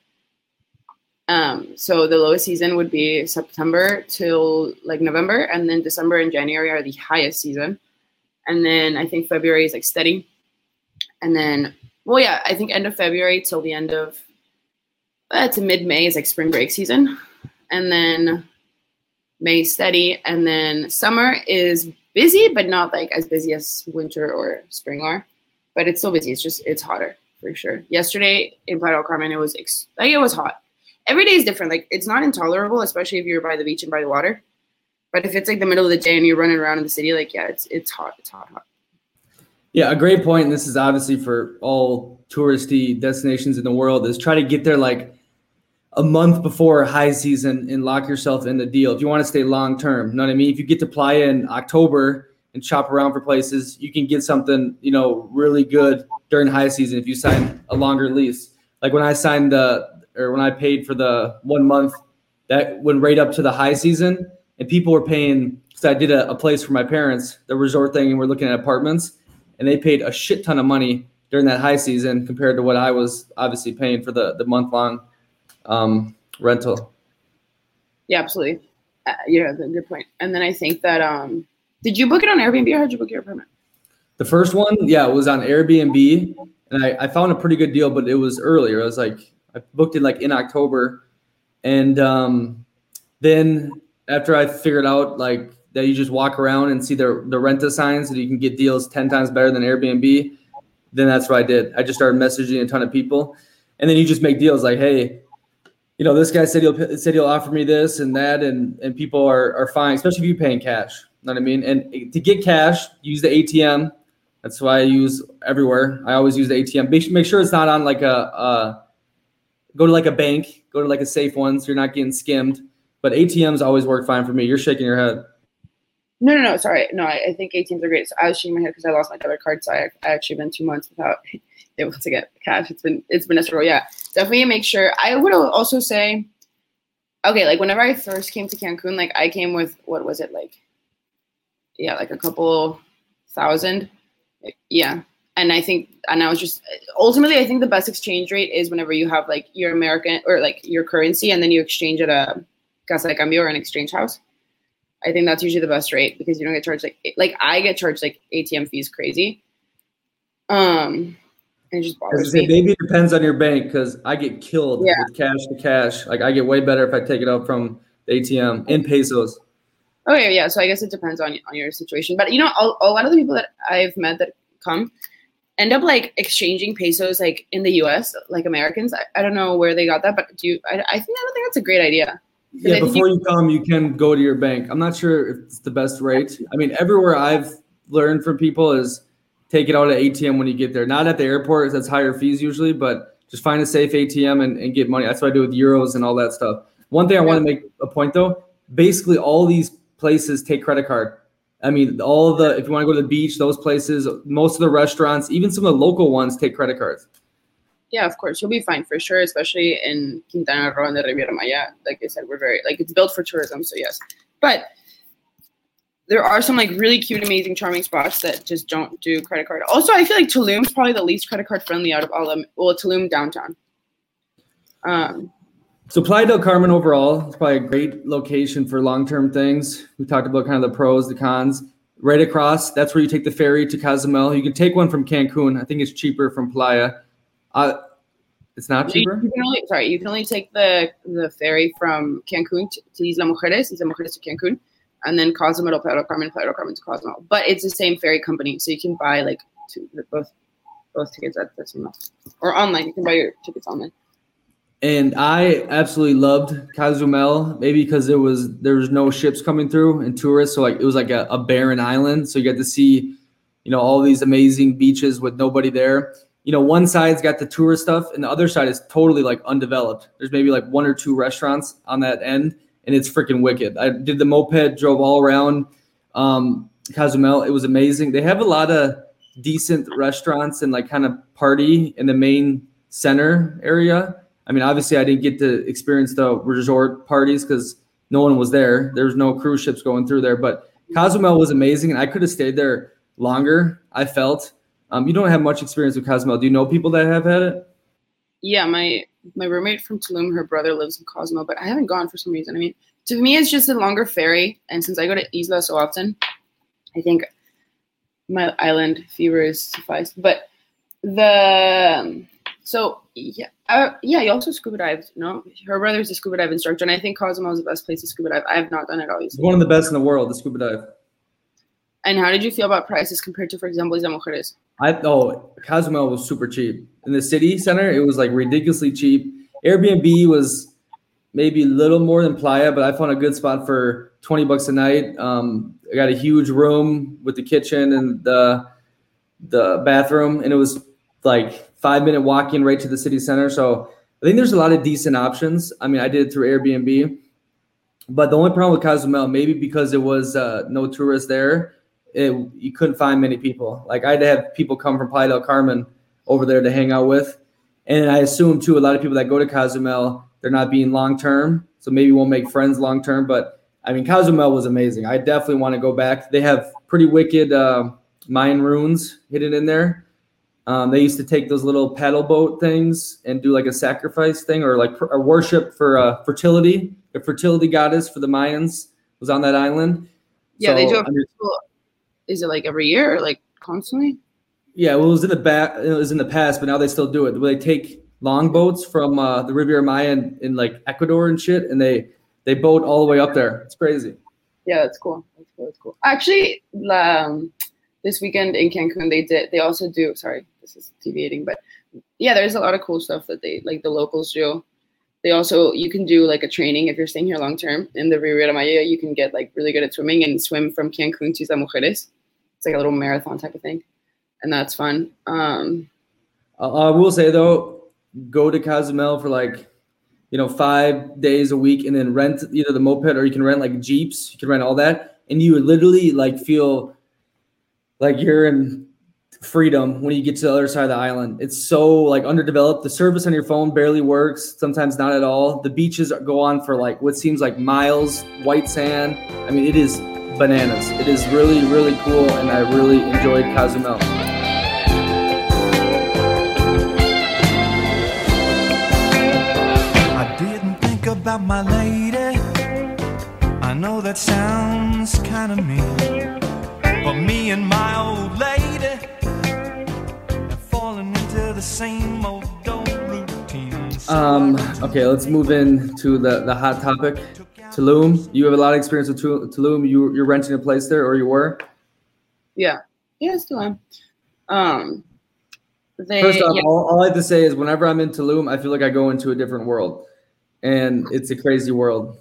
Um, so the lowest season would be September till like November, and then December and January are the highest season, and then I think February is like steady, and then well, yeah, I think end of February till the end of uh, to mid May is like spring break season, and then May steady, and then summer is busy, but not like as busy as winter or spring are, but it's still busy. It's just it's hotter for sure. Yesterday in Playa del Carmen, it was ex- like it was hot. Every day is different. Like it's not intolerable, especially if you're by the beach and by the water. But if it's like the middle of the day and you're running around in the city, like yeah, it's it's hot. It's hot, hot. Yeah, a great point. And this is obviously for all touristy destinations in the world is try to get there like a month before high season and lock yourself in the deal. If you want to stay long term, you know what I mean? If you get to Playa in October and shop around for places, you can get something, you know, really good during high season if you sign a longer lease. Like when I signed the or when I paid for the one month, that went right up to the high season, and people were paying. Because I did a, a place for my parents, the resort thing, and we're looking at apartments, and they paid a shit ton of money during that high season compared to what I was obviously paying for the the month long um, rental. Yeah, absolutely. Uh, yeah, that's a good point. And then I think that um, did you book it on Airbnb or how'd you book your apartment? The first one, yeah, it was on Airbnb, and I, I found a pretty good deal, but it was earlier. I was like, I booked it like in October, and um, then after I figured out like that you just walk around and see the the renta signs, and you can get deals ten times better than Airbnb. Then that's what I did. I just started messaging a ton of people, and then you just make deals like, hey, you know, this guy said he'll said he'll offer me this and that, and and people are are fine, especially if you're paying cash. You know what I mean? And to get cash, use the ATM. That's why I use everywhere. I always use the ATM. Make, make sure it's not on like a, a go to like a bank, go to like a safe one, so you're not getting skimmed. But ATMs always work fine for me. You're shaking your head. No, no, no. Sorry, no. I, I think ATMs are great. So I was shaking my head because I lost my debit card, so I, I actually been two months without able to get cash. It's been it's been a struggle. Yeah, definitely make sure. I would also say, okay, like whenever I first came to Cancun, like I came with what was it like? Yeah, like a couple thousand. Yeah, and I think, and I was just ultimately, I think the best exchange rate is whenever you have like your American or like your currency, and then you exchange at a casa de cambio or an exchange house. I think that's usually the best rate because you don't get charged like like I get charged like ATM fees crazy. Um, it just bothers me. maybe it depends on your bank because I get killed Yeah. with cash to cash. Like I get way better if I take it out from the ATM in pesos. Okay, yeah. So I guess it depends on on your situation. But you know, a, a lot of the people that I've met that come end up like exchanging pesos like in the U.S. like Americans. I, I don't know where they got that, but do you? I, I think I don't think that's a great idea. Yeah, before you come, you can go to your bank. I'm not sure if it's the best rate. I mean, everywhere I've learned from people is take it out at ATM when you get there. Not at the airport, that's higher fees usually, but just find a safe ATM and, and get money. That's what I do with euros and all that stuff. One thing I want to make a point though, basically all these places take credit card. I mean, all the if you want to go to the beach, those places, most of the restaurants, even some of the local ones take credit cards. Yeah, of course, you'll be fine for sure, especially in Quintana Roo and the Riviera Maya. Like I said, we're very like it's built for tourism, so yes. But there are some like really cute, amazing, charming spots that just don't do credit card. Also, I feel like Tulum's probably the least credit card friendly out of all of them. Well, Tulum downtown. Um, So Playa del Carmen overall is probably a great location for long-term things. We talked about kind of the pros, the cons. Right across, that's where you take the ferry to Cozumel. You can take one from Cancun. I think it's cheaper from Playa. Uh, it's not cheaper. you can only sorry, you can only take the the ferry from Cancun to, to Isla Mujeres, Isla Mujeres to Cancun, and then Cozumel to Playa del Carmen, Playa del Carmen to Cozumel. But it's the same ferry company, so you can buy like two, both both tickets at the same or online. You can buy your tickets online. And I absolutely loved Cozumel, maybe because it was there was no ships coming through and tourists, so like it was like a, a barren island. So you get to see, you know, all these amazing beaches with nobody there. You know, one side's got the tourist stuff, and the other side is totally like undeveloped. There's maybe like one or two restaurants on that end, and it's freaking wicked. I did the moped, drove all around um, Cozumel. It was amazing. They have a lot of decent restaurants and like kind of party in the main center area. I mean, obviously, I didn't get to experience the resort parties because no one was there. There was no cruise ships going through there, but Cozumel was amazing, and I could have stayed there longer. I felt. Um, you don't have much experience with Cozumel. Do you know people that have had it? Yeah, my my roommate from Tulum, her brother lives in Cozumel, but I haven't gone for some reason. I mean, to me, it's just a longer ferry, and since I go to Isla so often, I think my island fever is sufficed. But the um, so yeah, uh, yeah. You also scuba dived. No, her brother's a scuba dive instructor, and I think Cozumel is the best place to scuba dive. I have not done it obviously. one of the best in the world, the scuba dive. And how did you feel about prices compared to, for example, Isla Mujeres? I oh Cozumel was super cheap in the city center. It was like ridiculously cheap. Airbnb was maybe a little more than Playa, but I found a good spot for twenty bucks a night. Um, I got a huge room with the kitchen and the the bathroom, and it was like five minute walking right to the city center. So I think there's a lot of decent options. I mean, I did it through Airbnb, but the only problem with Cozumel, maybe because it was uh, no tourists there, it, you couldn't find many people. Like I had to have people come from Playa del Carmen over there to hang out with. And I assume too, a lot of people that go to Cozumel, they're not being long term, so maybe won't make friends long term. But I mean, Cozumel was amazing. I definitely want to go back. They have pretty wicked uh, Mayan runes hidden in there. Um, they used to take those little paddle boat things and do like a sacrifice thing or like a worship for uh, fertility. The fertility goddess for the Mayans was on that island. Yeah, they So, do. A I mean. Is it like every year or like constantly? Yeah, well, it was in the back. It was in the past, but now they still do it. They take long boats from uh, the Riviera Maya in, in like Ecuador and shit, and they they boat all the way up there. It's crazy. Yeah, that's cool. That's cool. That's cool. Actually, um, this weekend in Cancun, they did. They also do. Sorry, this is deviating, but yeah, there's a lot of cool stuff that they like. The locals do. They also you can do like a training if you're staying here long term in the Riviera Maya. You can get like really good at swimming and swim from Cancun to Isla Mujeres. It's like a little marathon type of thing, and that's fun. Um, I will say though, go to Cozumel for like you know five days a week, and then rent either the moped or you can rent like jeeps. You can rent all that, and you would literally like feel like you're in freedom when you get to the other side of the island. It's so like underdeveloped. The service on your phone barely works. Sometimes not at all. The beaches go on for like what seems like miles. White sand. I mean, it is bananas. It is really really cool, and I really enjoyed Cozumel. I didn't think about my lady. I know that sounds kind of mean. But me and my old lady Um, I went to okay, let's move in to the, the hot topic. Tulum. You have a lot of experience with Tul- Tulum. You, you're renting a place there, or you were? yeah, yeah, still am. Um, they First off, yeah, all, all I have to say is whenever I'm in Tulum, I feel like I go into a different world. And it's a crazy world.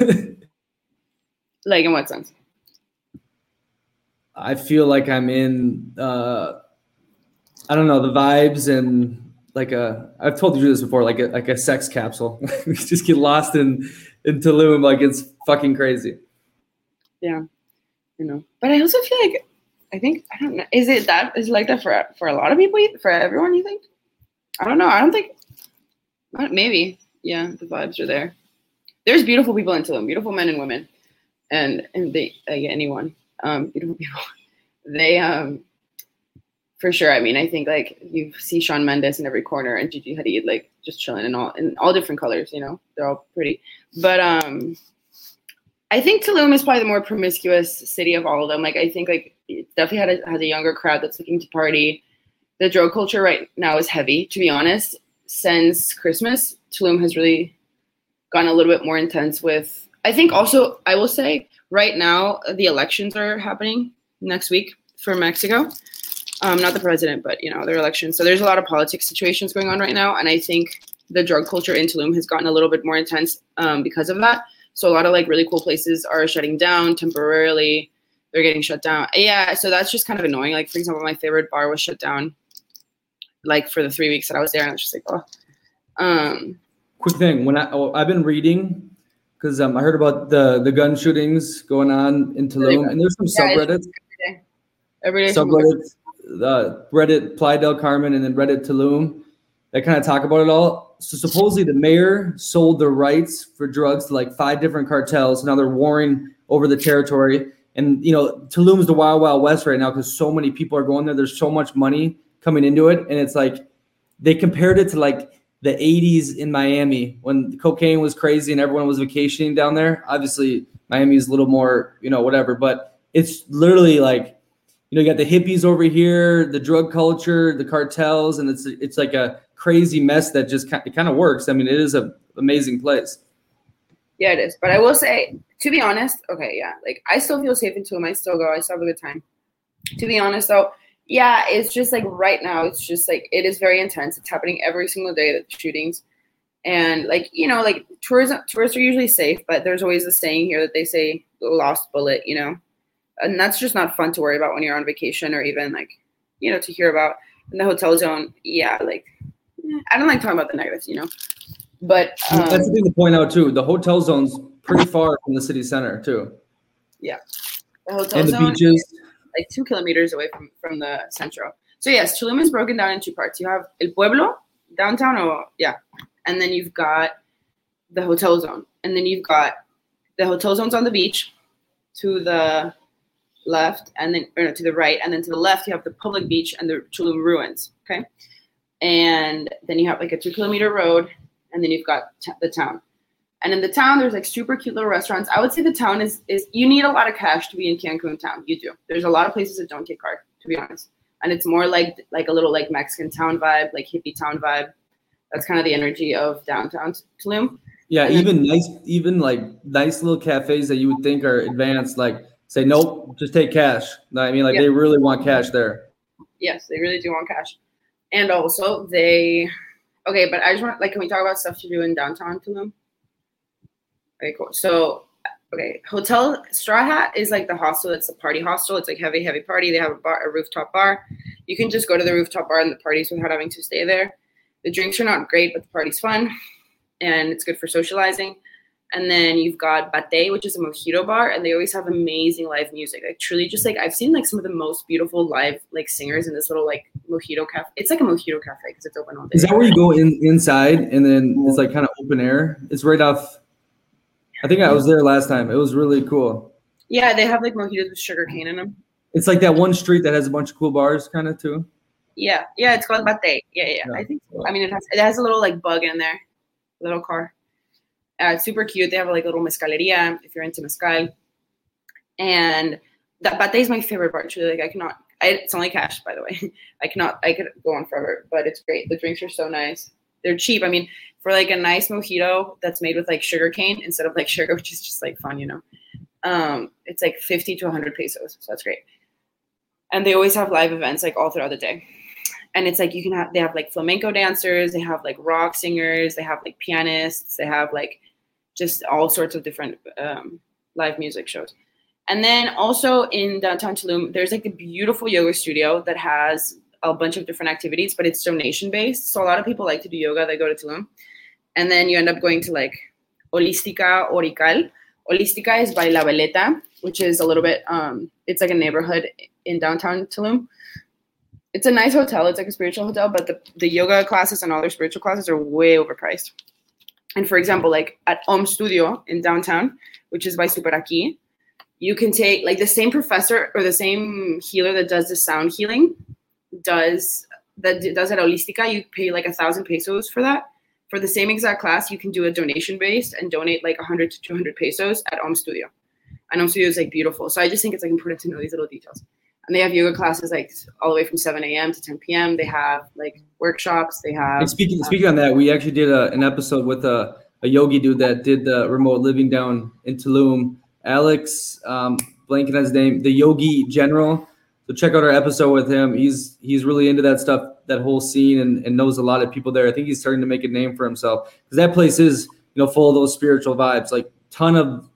like in what sense? I feel like I'm in, uh, I don't know, the vibes and like a, I've told you this before, like a, like a sex capsule. we just get lost in, in Tulum. Like it's fucking crazy. Yeah, you know. But I also feel like I think I don't know. Is it that is it like that for for a lot of people? For everyone, you think? I don't know. I don't think. uh, Maybe. Yeah, the vibes are there. There's beautiful people in Tulum, beautiful men and women, and and they like anyone, um, beautiful people. They um, for sure. I mean, I think like you see Shawn Mendes in every corner and Gigi Hadid like just chilling in all in all different colors. You know, they're all pretty. But um, I think Tulum is probably the more promiscuous city of all of them. Like I think like it definitely had a, has a younger crowd that's looking to party. The drug culture right now is heavy. To be honest, since Christmas, Tulum has really gone a little bit more intense. With I think also I will say right now the elections are happening next week for Mexico. Um, not the president, but you know their election. So there's a lot of politics situations going on right now, and I think the drug culture in Tulum has gotten a little bit more intense um, because of that. So a lot of like really cool places are shutting down temporarily. They're getting shut down. Yeah, so that's just kind of annoying. Like for example, my favorite bar was shut down like for the three weeks that I was there, and I was just like, oh. Um, Quick thing, when I oh, I've been reading because um, I heard about the the gun shootings going on in Tulum, and there's some Yeah, it's- subreddits, every day. subreddits, uh, Reddit Playa del Carmen, and then Reddit Tulum that kind of talk about it all. So supposedly the mayor sold the rights for drugs to like five different cartels. Now they're warring over the territory, and you know Tulum's the wild wild west right now because so many people are going there. There's so much money coming into it, and it's like they compared it to like the 80s in Miami when cocaine was crazy and everyone was vacationing down there. Obviously, Miami is a little more, you know, whatever, but it's literally like you know, you got the hippies over here, the drug culture, the cartels, and it's it's like a crazy mess that just kind it kind of works. I mean, it is a amazing place. Yeah, it is. But I will say, to be honest, okay, yeah, like I still feel safe in Tulum. I still go. I still have a good time. To be honest, though, yeah, it's just like right now, it's just like it is very intense. It's happening every single day. The shootings, and like you know, like tourism tourists are usually safe, but there's always a saying here that they say the lost bullet. You know, and that's just not fun to worry about when you're on vacation or even like you know to hear about in the hotel zone. Yeah, like eh, I don't like talking about the negatives. You know, but um, That's the thing to point out too. The hotel zone's pretty far from the city center too, yeah, the hotel and the zone beaches. like two kilometers away from, from the centro. So yes, Tulum is broken down in two parts. You have El Pueblo, downtown, or yeah, and then you've got the hotel zone, and then you've got the hotel zone's on the beach to the left, and then or no, to the right, and then to the left you have the public beach and the Tulum ruins. Okay, and then you have like a two kilometer road, and then you've got t- the town. And in the town, there's like super cute little restaurants. I would say the town is is you need a lot of cash to be in Cancun town. You do. There's a lot of places that don't take card, to be honest. And it's more like like a little like Mexican town vibe, like hippie town vibe. That's kind of the energy of downtown Tulum. Yeah, even nice, even like nice little cafes that you would think are advanced, like say nope, just take cash. I mean, like Yeah. they really want cash there. Yes, they really do want cash. And also they okay, but I just want like can we talk about stuff to do in downtown Tulum? Okay, cool. So okay, Hotel Straw Hat is like the hostel. It's a party hostel. It's like heavy, heavy party. They have a bar, a rooftop bar. You can just go to the rooftop bar and the parties without having to stay there. The drinks are not great, but the party's fun, and it's good for socializing. And then you've got Batey, which is a mojito bar, and they always have amazing live music. Like truly, just like I've seen like some of the most beautiful live like singers in this little like mojito cafe. It's like a mojito cafe because it's open all day. Is that where you go in inside and then it's like kind of open air? It's right off. I think I was there last time. It was really cool. Yeah, they have like mojitos with sugar cane in them. It's like that one street that has a bunch of cool bars, kind of too. Yeah, yeah, it's called Batey. Yeah, yeah, Yeah. I think. So. I mean, it has it has a little like bug in there, little car. Uh, it's super cute. They have like a little mezcaleria if you're into mezcal, and that Batey is my favorite part. Truly, like I cannot. I, it's only cash, by the way. I cannot. I could go on forever, but it's great. The drinks are so nice. They're cheap. I mean, for like a nice mojito that's made with like sugar cane instead of like sugar, which is just like fun, you know. Um, it's like 50 to 100 pesos, so that's great. And they always have live events like all throughout the day and it's like you can have they have like flamenco dancers they have like rock singers they have like pianists they have like just all sorts of different um, live music shows. And then also in downtown tulum there's like a beautiful yoga studio that has a bunch of different activities but it's donation based. So a lot of people like to do yoga. They go to tulum. And then you end up going to like holistika orical. Holistika is by la veleta which is a little bit um it's like a neighborhood in downtown tulum. It's a nice hotel. It's like a spiritual hotel, but the, the yoga classes and all their spiritual classes are way overpriced. And for example, like at Om Studio in downtown, which is by Superaki, you can take like the same professor or the same healer that does the sound healing does that does at Holistika. You pay like a thousand pesos for that. For the same exact class, you can do a donation based and donate like 100 to 200 pesos at Om Studio. And Om Studio is like beautiful. So I just think it's like important to know these little details and they have yoga classes like all the way from 7 a.m. to 10 p.m. They have like workshops. They have And speaking speaking on that, we actually did a, an episode with a, a yogi dude that did the remote living down in Tulum. Alex, um, blanking his name, the Yogi General. So check out our episode with him. He's he's really into that stuff, that whole scene, and, and knows a lot of people there. I think he's starting to make a name for himself because that place is you know full of those spiritual vibes. Like ton of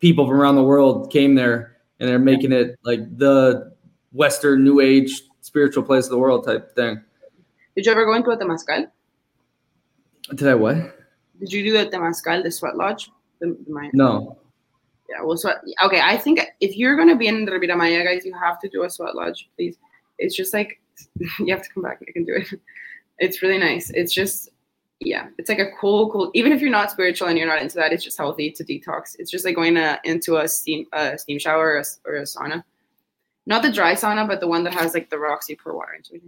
people from around the world came there, and they're making it like the Western New Age spiritual place of the world type thing. Did you ever go into a Temascal? Did I what? Did you do the Temascal, the sweat lodge? The, the Maya? No. Yeah, well, sweat. Okay, I think if you're gonna be in the Riviera Maya, guys, you have to do a sweat lodge, please. It's just like you have to come back. I can do it. It's really nice. It's just yeah, it's like a cool, cool. Even if you're not spiritual and you're not into that, it's just healthy to detox. It's just like going to, into a steam a steam shower or a, or a sauna, not the dry sauna, but the one that has like the you pour water into.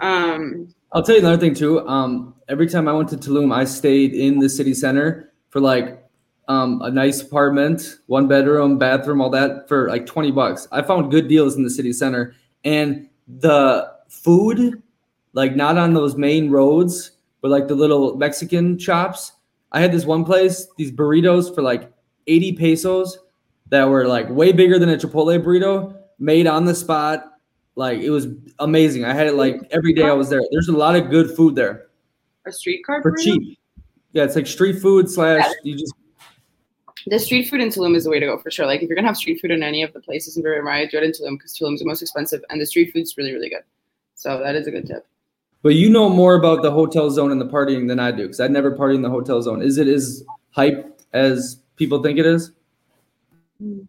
Um, I'll tell you another thing too. Um, every time I went to Tulum, I stayed in the city center for like um, a nice apartment, one bedroom, bathroom, all that for like 20 bucks. I found good deals in the city center and the food, like not on those main roads, but like the little Mexican shops. I had this one place, these burritos for like 80 pesos that were like way bigger than a Chipotle burrito, made on the spot. Like it was amazing. I had it like every day I was there. There's a lot of good food there A streetcar for burrito? cheap. Yeah, it's like street food slash you just The street food in Tulum is the way to go for sure. Like if you're gonna have street food in any of the places in Riviera Maya, do it in Tulum because Tulum's the most expensive and the street food's really, really good. So that is a good tip. But you know more about the hotel zone and the partying than I do because I'd never party in the hotel zone. Is it as hype as people think it is? Hmm.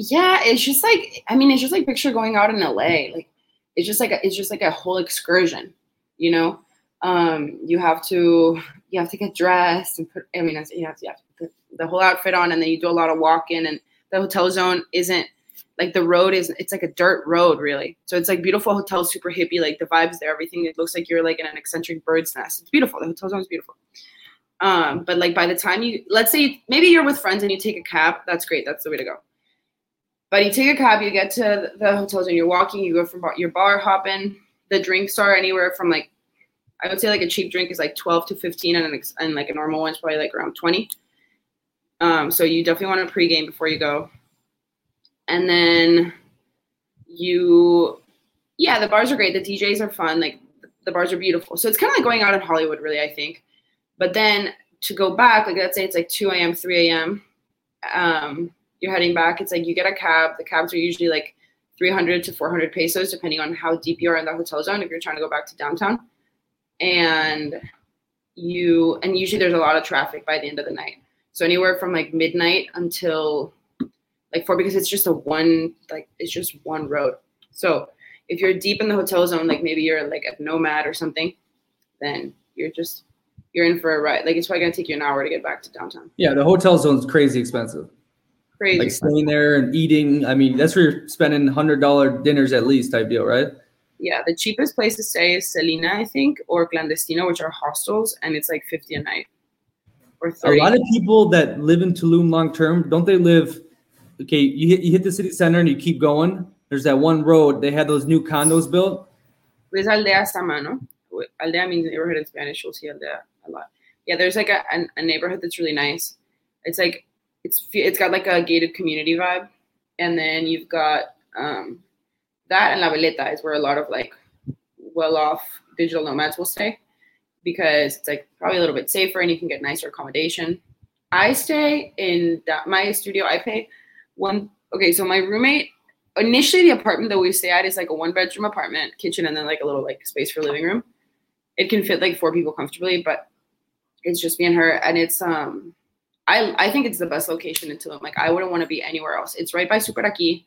Yeah, it's just like I mean, it's just like picture going out in LA. Like it's just like a, it's just like a whole excursion, you know. Um, you have to you have to get dressed and put. I mean, you have to, you have to put the whole outfit on, and then you do a lot of walking. And the hotel zone isn't like the road is. It's like a dirt road, really. So it's like beautiful hotel, super hippie. Like the vibes there, everything. It looks like you're like in an eccentric bird's nest. It's beautiful. The hotel zone is beautiful. Um, but like by the time you, let's say maybe you're with friends and you take a cab, that's great. That's the way to go. But you take a cab, you get to the hotels, zone, you're walking, you go from bar, your bar hopping. The drinks are anywhere from like, I would say like a cheap drink is like 12 to 15, and, an and like a normal one's probably like around 20. Um, so you definitely want to pregame before you go. And then you, yeah, the bars are great. The DJs are fun. Like the bars are beautiful. So it's kind of like going out in Hollywood, really, I think. But then to go back, like let's say it's like 2 a.m., 3 a.m. Um, you're heading back. It's like you get a cab. The cabs are usually like 300 to 400 pesos, depending on how deep you are in the hotel zone. If you're trying to go back to downtown, and you and usually there's a lot of traffic by the end of the night. So anywhere from like midnight until like four, because it's just a one like it's just one road. So if you're deep in the hotel zone, like maybe you're like a nomad or something, then you're just you're in for a ride. Like it's probably gonna take you an hour to get back to downtown. Yeah, the hotel zone's crazy expensive. Crazy. Like staying there and eating. I mean, that's where you're spending hundred dollar dinners at least type deal, right? yeah, the cheapest place to stay is Selina, I think, or Clandestino, which are hostels, and it's like 50 a night or A lot of people that live in Tulum long term, don't they live? Okay, you hit you hit the city center and you keep going. There's that one road. They had those new condos built. There's Aldea Zama, no? Aldea means neighborhood in Spanish. You'll see Aldea a lot. Yeah, there's like a, a, a neighborhood that's really nice. It's like it's it's got like a gated community vibe, and then you've got um, that and La Veleta is where a lot of like well-off digital nomads will stay because it's like probably a little bit safer and you can get nicer accommodation. I stay in that, my studio. I pay one. Okay, so my roommate initially the apartment that we stay at is like a one bedroom apartment, kitchen, and then like a little like space for living room. It can fit like four people comfortably, but it's just me and her, and it's um, I I think it's the best location in Tulum. Like I wouldn't want to be anywhere else. It's right by Superaki.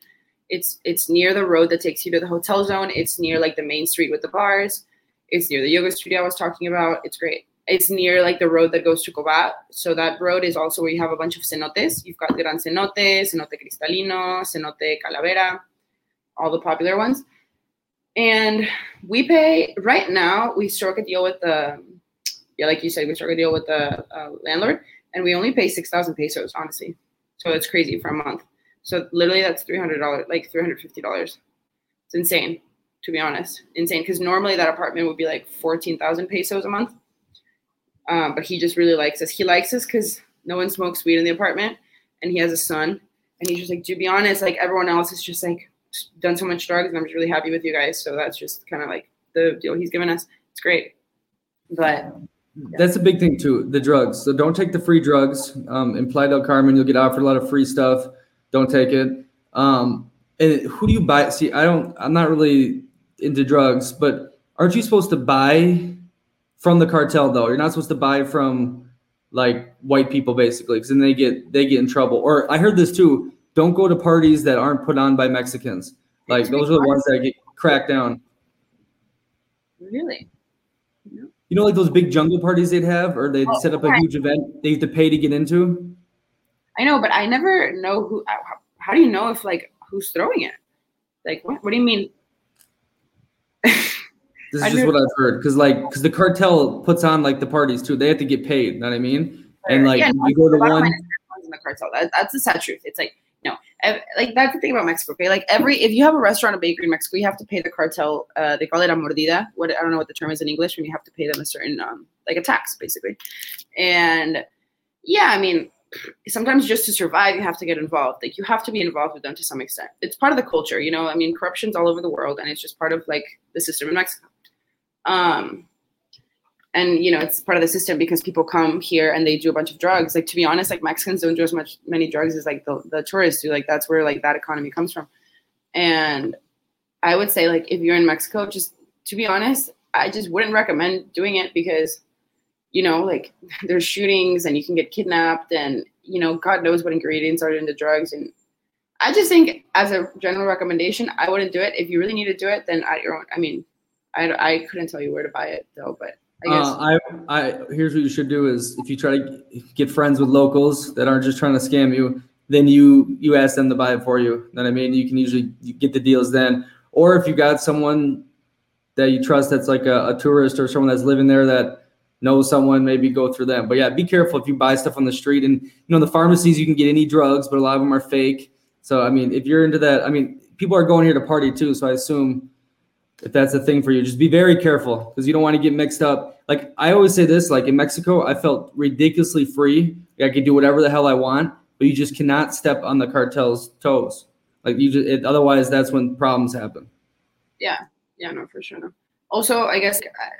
It's it's near the road that takes you to the hotel zone. It's near like the main street with the bars. It's near the yoga studio I was talking about. It's great. It's near like the road that goes to Coba. So that road is also where you have a bunch of cenotes. You've got Gran Cenote, Cenote Cristalino, Cenote Calavera, all the popular ones. And we pay right now. We struck a deal with the yeah, like you said, we struck a deal with the uh, landlord, and we only pay six thousand pesos, honestly. So it's crazy for a month. So literally, that's three hundred dollars, like three hundred fifty dollars. It's insane, to be honest, insane. Because normally that apartment would be like fourteen thousand pesos a month. Um, but he just really likes us. He likes us because no one smokes weed in the apartment, and he has a son. And he's just like, to be honest, like everyone else is just like done so much drugs, and I'm just really happy with you guys. So that's just kind of like the deal he's given us. It's great, but That's a big thing too. The drugs. So don't take the free drugs. Um, in Playa del Carmen, you'll get offered a lot of free stuff. Don't take it. Um, and who do you buy? See, I don't. I'm not really into drugs, but aren't you supposed to buy from the cartel though? You're not supposed to buy from like white people basically, because then they get they get in trouble. Or I heard this too. Don't go to parties that aren't put on by Mexicans. Like those are the ones that get cracked down. really, You know, like those big jungle parties they'd have, or they'd Oh, set up a huge event they have to pay to get into. I know, but I never know who. Uh, how, how do you know if like who's throwing it? Like, what? What do you mean? This I is just what I've heard, because like, because the cartel puts on like the parties too. They have to get paid. You know what I mean? and like Yeah, no, you go to one. line is everyone's in the cartel. That, that's the sad truth. It's like no, like that's the thing about Mexico. Okay, like every if you have a restaurant a bakery in Mexico, you have to pay the cartel. Uh, they call it a mordida. What I don't know what the term is in English when you have to pay them a certain um, like a tax basically. And yeah, I mean, sometimes just to survive, you have to get involved. Like you have to be involved with them to some extent. It's part of the culture, you know. I mean, corruption's all over the world, and it's just part of like the system in Mexico. Um, and you know, it's part of the system because people come here and they do a bunch of drugs. Like to be honest, like Mexicans don't do as much many drugs as like the, the tourists do. Like that's where like that economy comes from. And I would say like if you're in Mexico, just to be honest, I just wouldn't recommend doing it because you know, like there's shootings and you can get kidnapped and you know, God knows what ingredients are in the drugs. And I just think as a general recommendation, I wouldn't do it. If you really need to do it, then at your own. I mean, I, I couldn't tell you where to buy it though, but I guess Uh, I, I here's what you should do is if you try to get friends with locals that aren't just trying to scam you, then you you ask them to buy it for you. You know what I mean? You can usually get the deals then. Or if you got someone that you trust that's like a, a tourist or someone that's living there that knows someone, maybe go through them. But yeah, be careful if you buy stuff on the street. And you know, the pharmacies you can get any drugs, but a lot of them are fake. So I mean, if you're into that, I mean, people are going here to party too. So I assume if that's a thing for you, just be very careful because you don't want to get mixed up. Like I always say this, like in Mexico, I felt ridiculously free. I could do whatever the hell I want, but you just cannot step on the cartel's toes. Like you just, it, otherwise that's when problems happen. yeah, yeah, no, for sure, no. Also, I guess uh,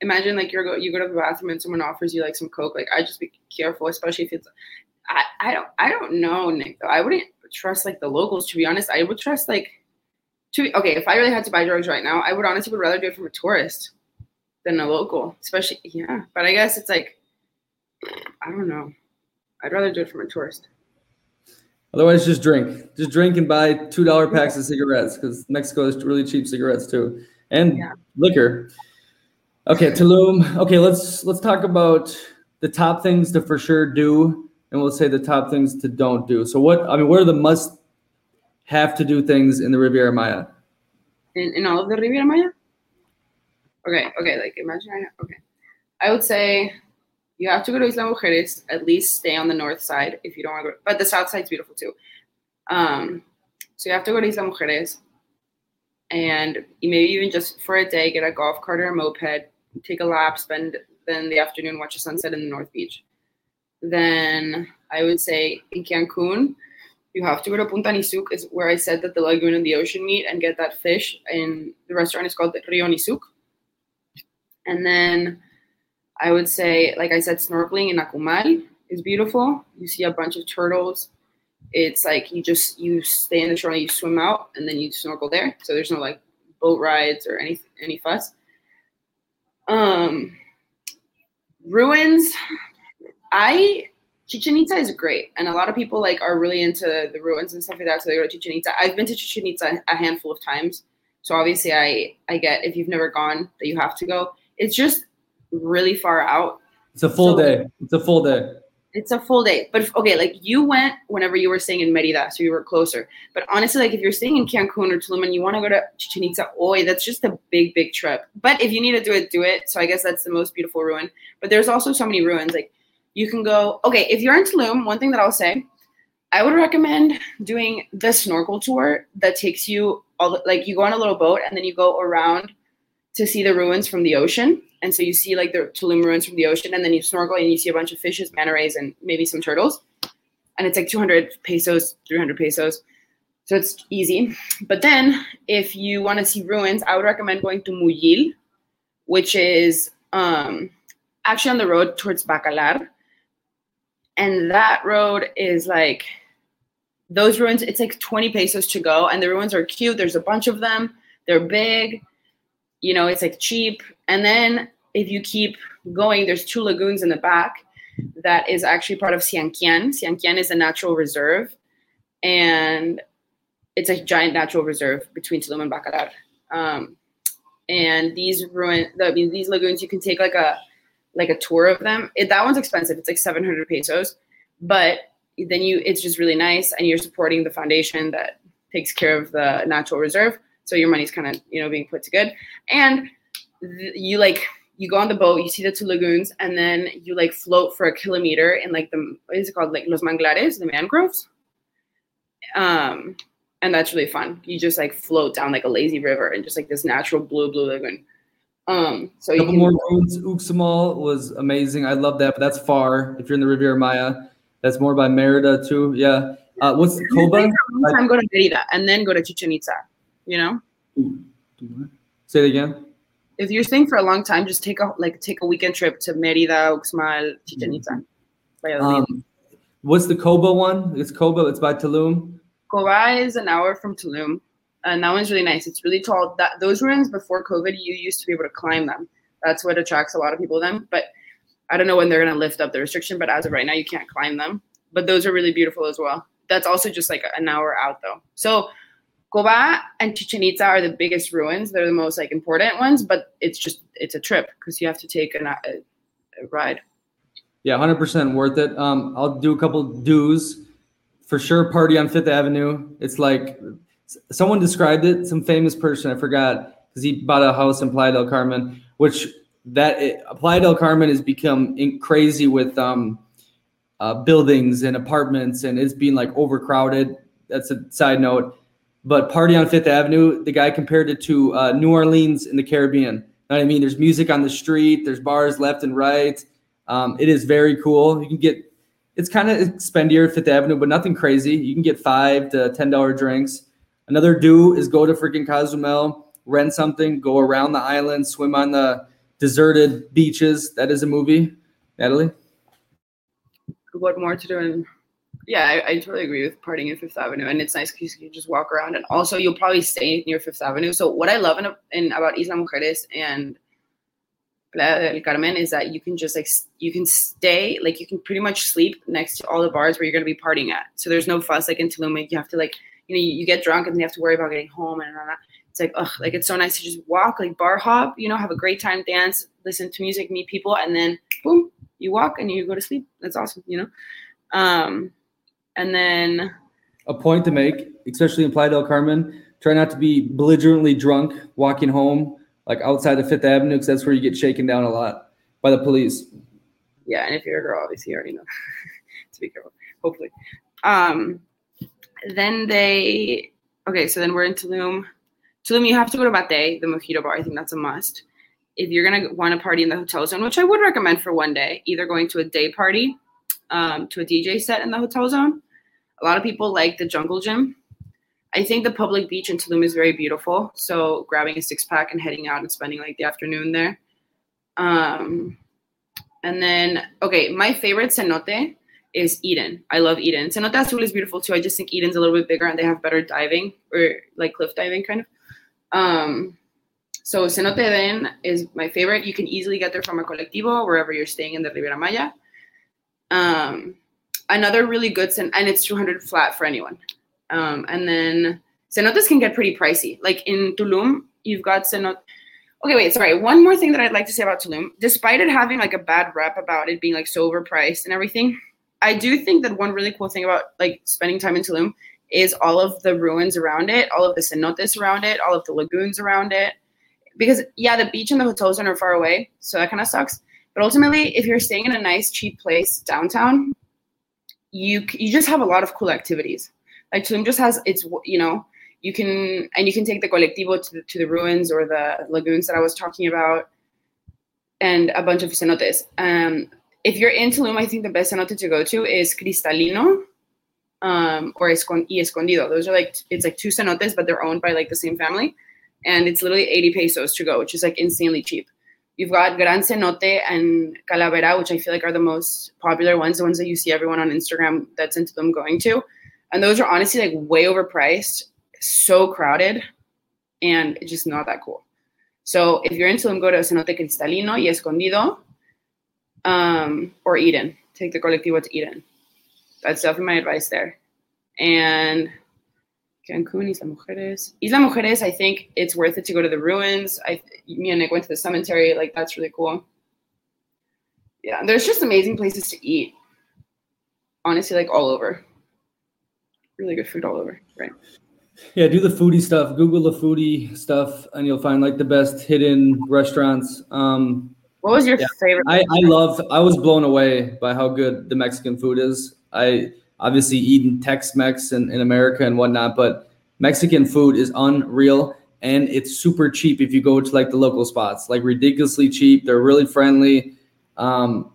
imagine like you're go you go to the bathroom and someone offers you like some coke. Like I just be careful, especially if it's. I, I don't I don't know Nick. Though. I wouldn't trust like the locals to be honest. I would trust like to okay if I really had to buy drugs right now, I would honestly would rather do it from a tourist than a local. Especially yeah, but I guess it's like I don't know. I'd rather do it from a tourist. Otherwise, just drink. Just drink and buy two dollar packs of cigarettes because Mexico has really cheap cigarettes too, and Yeah. liquor. Okay, Tulum. Okay, let's let's talk about the top things to for sure do, and we'll say the top things to don't do. So, what I mean, what are the must have to do things in the Riviera Maya? in, in all of the Riviera Maya? Okay, okay, like imagine I okay. I would say you have to go to Isla Mujeres, at least stay on the north side if you don't want to go but the south side's beautiful too. Um so you have to go to Isla Mujeres and maybe even just for a day get a golf cart or a moped, take a lap, spend then the afternoon watch a sunset in the North Beach. Then I would say in Cancun, you have to go to Punta Nizuc, is where I said that the lagoon and the ocean meet, and get that fish. And the restaurant is called Rio Nizuc. And then I would say, like I said, snorkeling in Akumal is beautiful. You see a bunch of turtles. It's like you just you stay in the shore and you swim out, and then you snorkel there. So there's no like boat rides or any any fuss. Um, ruins. I Chichen Itza is great, and a lot of people like are really into the ruins and stuff like that. So they go to Chichen Itza. I've been to Chichen Itza a handful of times, so obviously I I get if you've never gone that you have to go. It's just really far out. It's a full So- day. It's a full day. It's a full day, but okay, like you went whenever you were staying in Merida, so you were closer. But honestly, like if you're staying in Cancun or Tulum and you want to go to Chichen Itza, oi, that's just a big, big trip. But if you need to do it, do it. So I guess that's the most beautiful ruin. But there's also so many ruins. Like you can go. Okay, if you're in Tulum, one thing that I'll say, I would recommend doing the snorkel tour that takes you all the, like you go on a little boat and then you go around to see the ruins from the ocean. And so you see like the Tulum ruins from the ocean, and then you snorkel and you see a bunch of fishes, manta rays, and maybe some turtles. And it's like 200 pesos, 300 pesos. So it's easy. But then if you want to see ruins, I would recommend going to Muyil, which is um, actually on the road towards Bacalar. And that road is like those ruins, it's like 20 pesos to go. And the ruins are cute. There's a bunch of them. They're big. You know, it's like cheap. And then if you keep going, there's two lagoons in the back that is actually part of Sian Ka'an. Sianquian is a natural reserve. And it's a giant natural reserve between Tulum and Bacalar. Um, and these ruin, I mean, these lagoons, you can take like a like a tour of them. It, that one's expensive. It's like 700 pesos, but then you, it's just really nice, and you're supporting the foundation that takes care of the natural reserve. So your money's kind of you know being put to good, and th- you like you go on the boat, you see the two lagoons, and then you like float for a kilometer in like the what is it called, like los manglares, the mangroves. Um, and that's really fun. You just like float down like a lazy river and just like this natural blue blue lagoon. Um, so you couple can, more ruins. Uxmal was amazing. I love that, but that's far. If you're in the Riviera Maya, that's more by Merida too. Yeah. Uh, what's Coba? staying for a long time, go to Merida and then go to Chichen Itza. You know, Say it again. if you're staying for a long time, just take a like take a weekend trip to Merida, Uxmal, Chichen Itza. Um, what's the Coba one? It's Coba. It's by Tulum. Coba is an hour from Tulum, and that one's really nice. It's really tall. That those ruins before COVID, you used to be able to climb them. That's what attracts a lot of people to them. But I don't know when they're gonna lift up the restriction. But as of right now, you can't climb them. But those are really beautiful as well. That's also just like an hour out though. So Coba and Chichen Itza are the biggest ruins. They're the most like important ones. But it's just it's a trip because you have to take an, a, a ride. Yeah, hundred percent worth it. Um, I'll do a couple do's for sure. Party on Fifth Avenue. It's like someone described it. Some famous person, I forgot, because he bought a house in Playa del Carmen, which that it, Playa del Carmen has become in, crazy with um, uh, buildings and apartments, and it's being like overcrowded. That's a side note. But Party on Fifth Avenue, the guy compared it to uh, New Orleans in the Caribbean. You know what I mean? There's music on the street. There's bars left and right. Um, it is very cool. You can get it's kind of expendier at Fifth Avenue, but nothing crazy. You can get five to ten dollar drinks. Another do is go to freaking Cozumel, rent something, go around the island, swim on the deserted beaches. That is a movie. Natalie? what more to do and yeah I, I totally agree with partying in fifth avenue and it's nice because you can just walk around and also you'll probably stay near fifth avenue. So what i love in, in about isla mujeres and Playa del Carmen is that you can just like you can stay like you can pretty much sleep next to all the bars where you're to be partying at. So there's no fuss like in Tulum you have to like you know you, you get drunk and then you have to worry about getting home and all that. It's like ugh like it's so nice to just walk like bar hop you know have a great time dance listen to music meet people and then boom you walk and you go to sleep. That's awesome you know? Um and then A point to make, especially in Playa del Carmen, try not to be belligerently drunk walking home, like outside of Fifth Avenue, because that's where you get shaken down a lot by the police. yeah and if you're a girl obviously you already know. To be careful hopefully. Um then they okay so then we're in tulum. Tulum you have to go to batey the mojito bar. I think that's a must. If you're going to want to party in the hotel zone which i would recommend for one day either going to a day party um, to a dj set in the hotel zone a lot of people like the jungle gym i think the public beach in tulum is very beautiful so grabbing a six pack and heading out and spending like the afternoon there um, and then, okay, my favorite cenote is Eden. I love Eden. Cenote Azul is beautiful too. I just think Eden's a little bit bigger and they have better diving or like cliff diving kind of. Um, so Cenote Eden is my favorite. You can easily get there from a colectivo wherever you're staying in the Riviera Maya. Um, another really good cen- and it's 200 flat for anyone. Um, and then cenotes can get pretty pricey. Like in Tulum, you've got cenote. Okay, wait, sorry. One more thing that I'd like to say about Tulum, despite it having like a bad rep about it being like so overpriced and everything, I do think that one really cool thing about like spending time in Tulum is all of the ruins around it, all of the cenotes around it, all of the lagoons around it. Because yeah, the beach and the hotels are far away, so that kind of sucks. But ultimately, if you're staying in a nice, cheap place downtown, you you just have a lot of cool activities. Like Tulum just has its you know you can and you can take the colectivo to the, to the ruins or the lagoons that I was talking about, and a bunch of cenotes. Um, if you're in Tulum, I think the best cenote to go to is Cristalino um, or Escon- y Escondido. Those are like it's like two cenotes, but they're owned by like the same family, and it's literally 80 pesos to go, which is like insanely cheap. You've got Gran Cenote and Calavera, which I feel like are the most popular ones, the ones that you see everyone on Instagram that's into them going to. And those are honestly like way overpriced, so crowded, and just not that cool. So if you're into them, go to Cenote Cristalino y Escondido um, or Eden. Take the colectivo to Eden. That's definitely my advice there. And Cancun, Isla Mujeres. Isla Mujeres, I think it's worth it to go to the ruins. I, me and Nick went to the cemetery. Like, that's really cool. Yeah, there's just amazing places to eat. Honestly, like all over. Really good food all over, right? Yeah, do the foodie stuff. Google the foodie stuff, and you'll find like the best hidden restaurants. Um, What was your Yeah. favorite? I, I love I was blown away by how good the Mexican food is. I obviously eating Tex-Mex in, in America and whatnot, but Mexican food is unreal and it's super cheap if you go to like the local spots, like ridiculously cheap. They're really friendly. Um,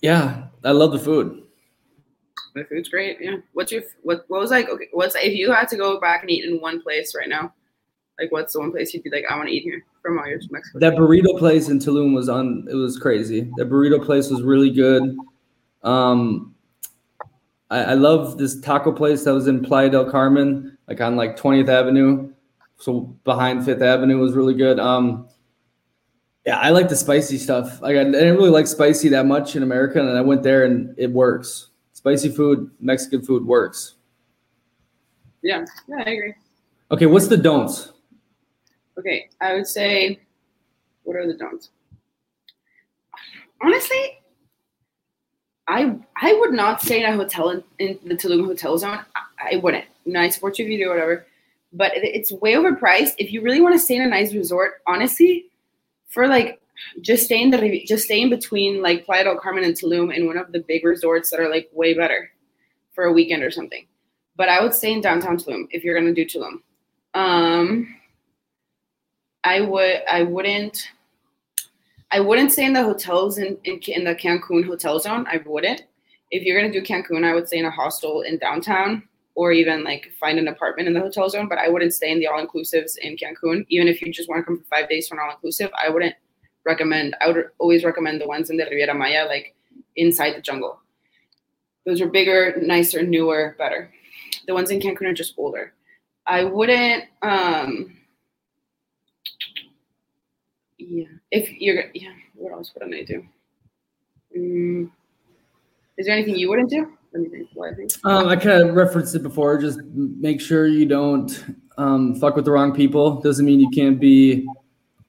yeah, I love the food. The food's great. Yeah. What's your what? What was like? Okay. What's if you had to go back and eat in one place right now? Like, what's the one place you'd be like, I want to eat here from all your Mexico? That burrito place in Tulum was on. It was crazy. That burrito place was really good. Um, I, I love this taco place that was in Playa del Carmen, like on like 20th Avenue. So behind Fifth Avenue was really good. Um, yeah, I like the spicy stuff. Like I didn't really like spicy that much in America, and I went there and it works. Spicy food, Mexican food works. yeah. Yeah, I agree. Okay, what's the don'ts? Okay, I would say, what are the don'ts? Honestly, I I would not stay in a hotel in, in the Tulum hotel zone. I, I wouldn't. You if you do whatever, but it, it's way overpriced. If you really want to stay in a nice resort, honestly, for like just stay in the just stay in between like Playa del Carmen and Tulum in one of the big resorts that are like way better for a weekend or something. But I would stay in downtown Tulum if you're gonna do Tulum. Um, I would I wouldn't I wouldn't stay in the hotels in, in in the Cancun hotel zone. I wouldn't. If you're gonna do Cancun, I would stay in a hostel in downtown or even like find an apartment in the hotel zone. But I wouldn't stay in the all inclusives in Cancun. Even if you just want to come for five days for an all inclusive, I wouldn't recommend. I would always recommend the ones in the Riviera Maya, like inside the jungle. Those are bigger, nicer, newer, better. The ones in Cancun are just older. I wouldn't. um yeah. If you're yeah, what else wouldn't I do? Mm, is there anything you wouldn't do? Let me think. What I think. Um, I kind of referenced it before. Just make sure you don't um, fuck with the wrong people. Doesn't mean you can't be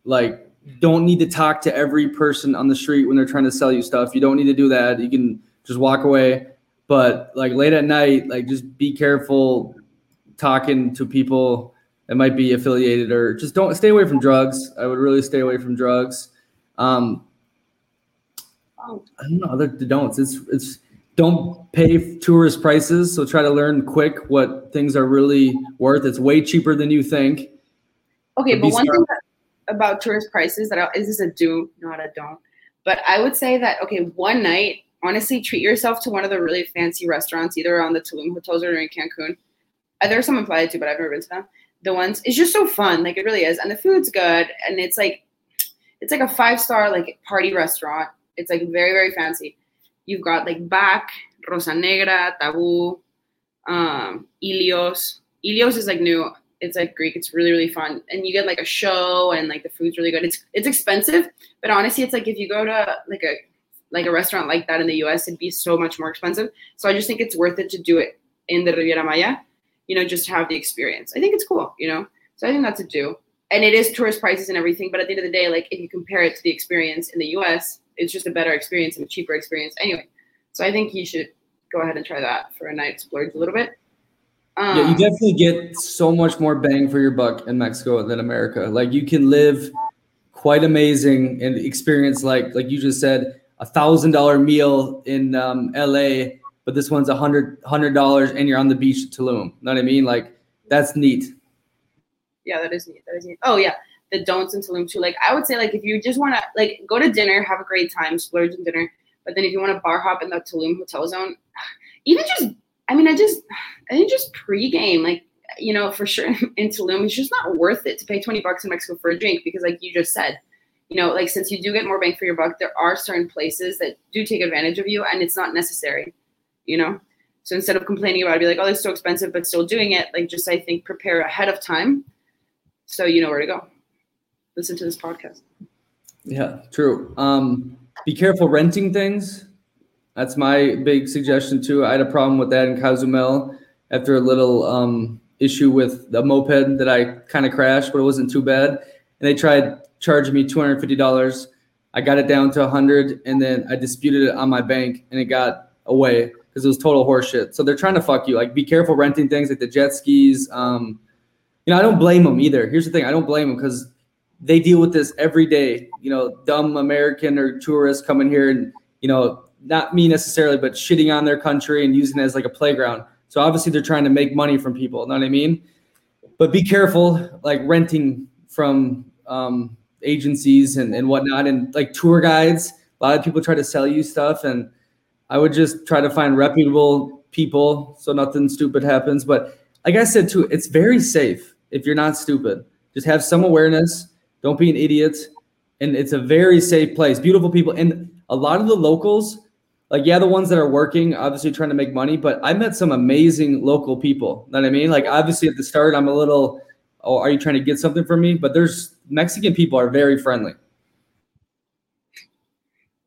like. Don't need to talk to every person on the street when they're trying to sell you stuff. You don't need to do that. You can just walk away. But like late at night, like just be careful talking to people that might be affiliated or just don't stay away from drugs. I would really stay away from drugs. Um, I don't know other don'ts. It's it's don't pay tourist prices. So try to learn quick what things are really worth. It's way cheaper than you think. Okay, But but one thing that, about tourist prices that I, is this a do, not a don't. But I would say that okay, one night, honestly, treat yourself to one of the really fancy restaurants, either around the Tulum hotels or in Cancun. Uh, There's some in Playa too, but I've never been to them. The ones it's just so fun, like it really is, and the food's good, and it's like it's like a five star like party restaurant. It's like very very fancy. You've got like Back, Rosa Negra, Tabú, um, Ilios. Ilios is like new. It's like Greek. It's really really fun, and you get like a show, and like the food's really good. It's it's expensive, but honestly, it's like if you go to like a like a restaurant like that in the U.S., it'd be so much more expensive. So I just think it's worth it to do it in the Riviera Maya. You know, just to have the experience. I think it's cool. You know, so I think that's a do. And it is tourist prices and everything, but at the end of the day, like if you compare it to the experience in the U.S., it's just a better experience and a cheaper experience anyway. So I think you should go ahead and try that for a night splurge a little bit. Um, Yeah, you definitely get so much more bang for your buck in Mexico than America. Like you can live quite amazing and experience like like you just said a thousand dollar meal in um, LA, but this one's a hundred hundred dollars and you're on the beach at Tulum. Know what I mean? Like that's neat. yeah, that is neat. That is neat. Oh yeah, the don'ts in Tulum too. Like I would say, like if you just want to like go to dinner, have a great time, splurge on dinner. But then if you want to bar hop in the Tulum hotel zone, even just I mean, I just I think just pregame, like you know, for sure in Tulum, it's just not worth it to pay twenty bucks in Mexico for a drink because, like you just said, you know, like since you do get more bang for your buck, there are certain places that do take advantage of you, and it's not necessary, you know. So instead of complaining about it, be like, oh, it's so expensive, but still doing it, like just I think prepare ahead of time so you know where to go. Listen to this podcast. Yeah, true. Um, be careful renting things. That's my big suggestion too. I had a problem with that in Cozumel after a little um, issue with the moped that I kind of crashed, but it wasn't too bad. And they tried charging me two hundred fifty dollars. I got it down to a hundred, and then I disputed it on my bank, and it got away because it was total horseshit. So they're trying to fuck you. Like, be careful renting things like the jet skis. Um, you know, I don't blame them either. Here's the thing: I don't blame them because they deal with this every day. You know, dumb American or tourists coming here and you know, not me necessarily, but shitting on their country and using it as like a playground. So obviously they're trying to make money from people. Know what I mean? But be careful, like renting from um, agencies and, and whatnot, and like tour guides. A lot of people try to sell you stuff, and I would just try to find reputable people so nothing stupid happens. But like I said too, it's very safe if you're not stupid. Just have some awareness. Don't be an idiot. And it's a very safe place. Beautiful people. And a lot of the locals, like, yeah, the ones that are working, obviously trying to make money, but I met some amazing local people. You Know what I mean? Like, obviously at the start, I'm a little, oh, are you trying to get something from me? But there's Mexican people are very friendly.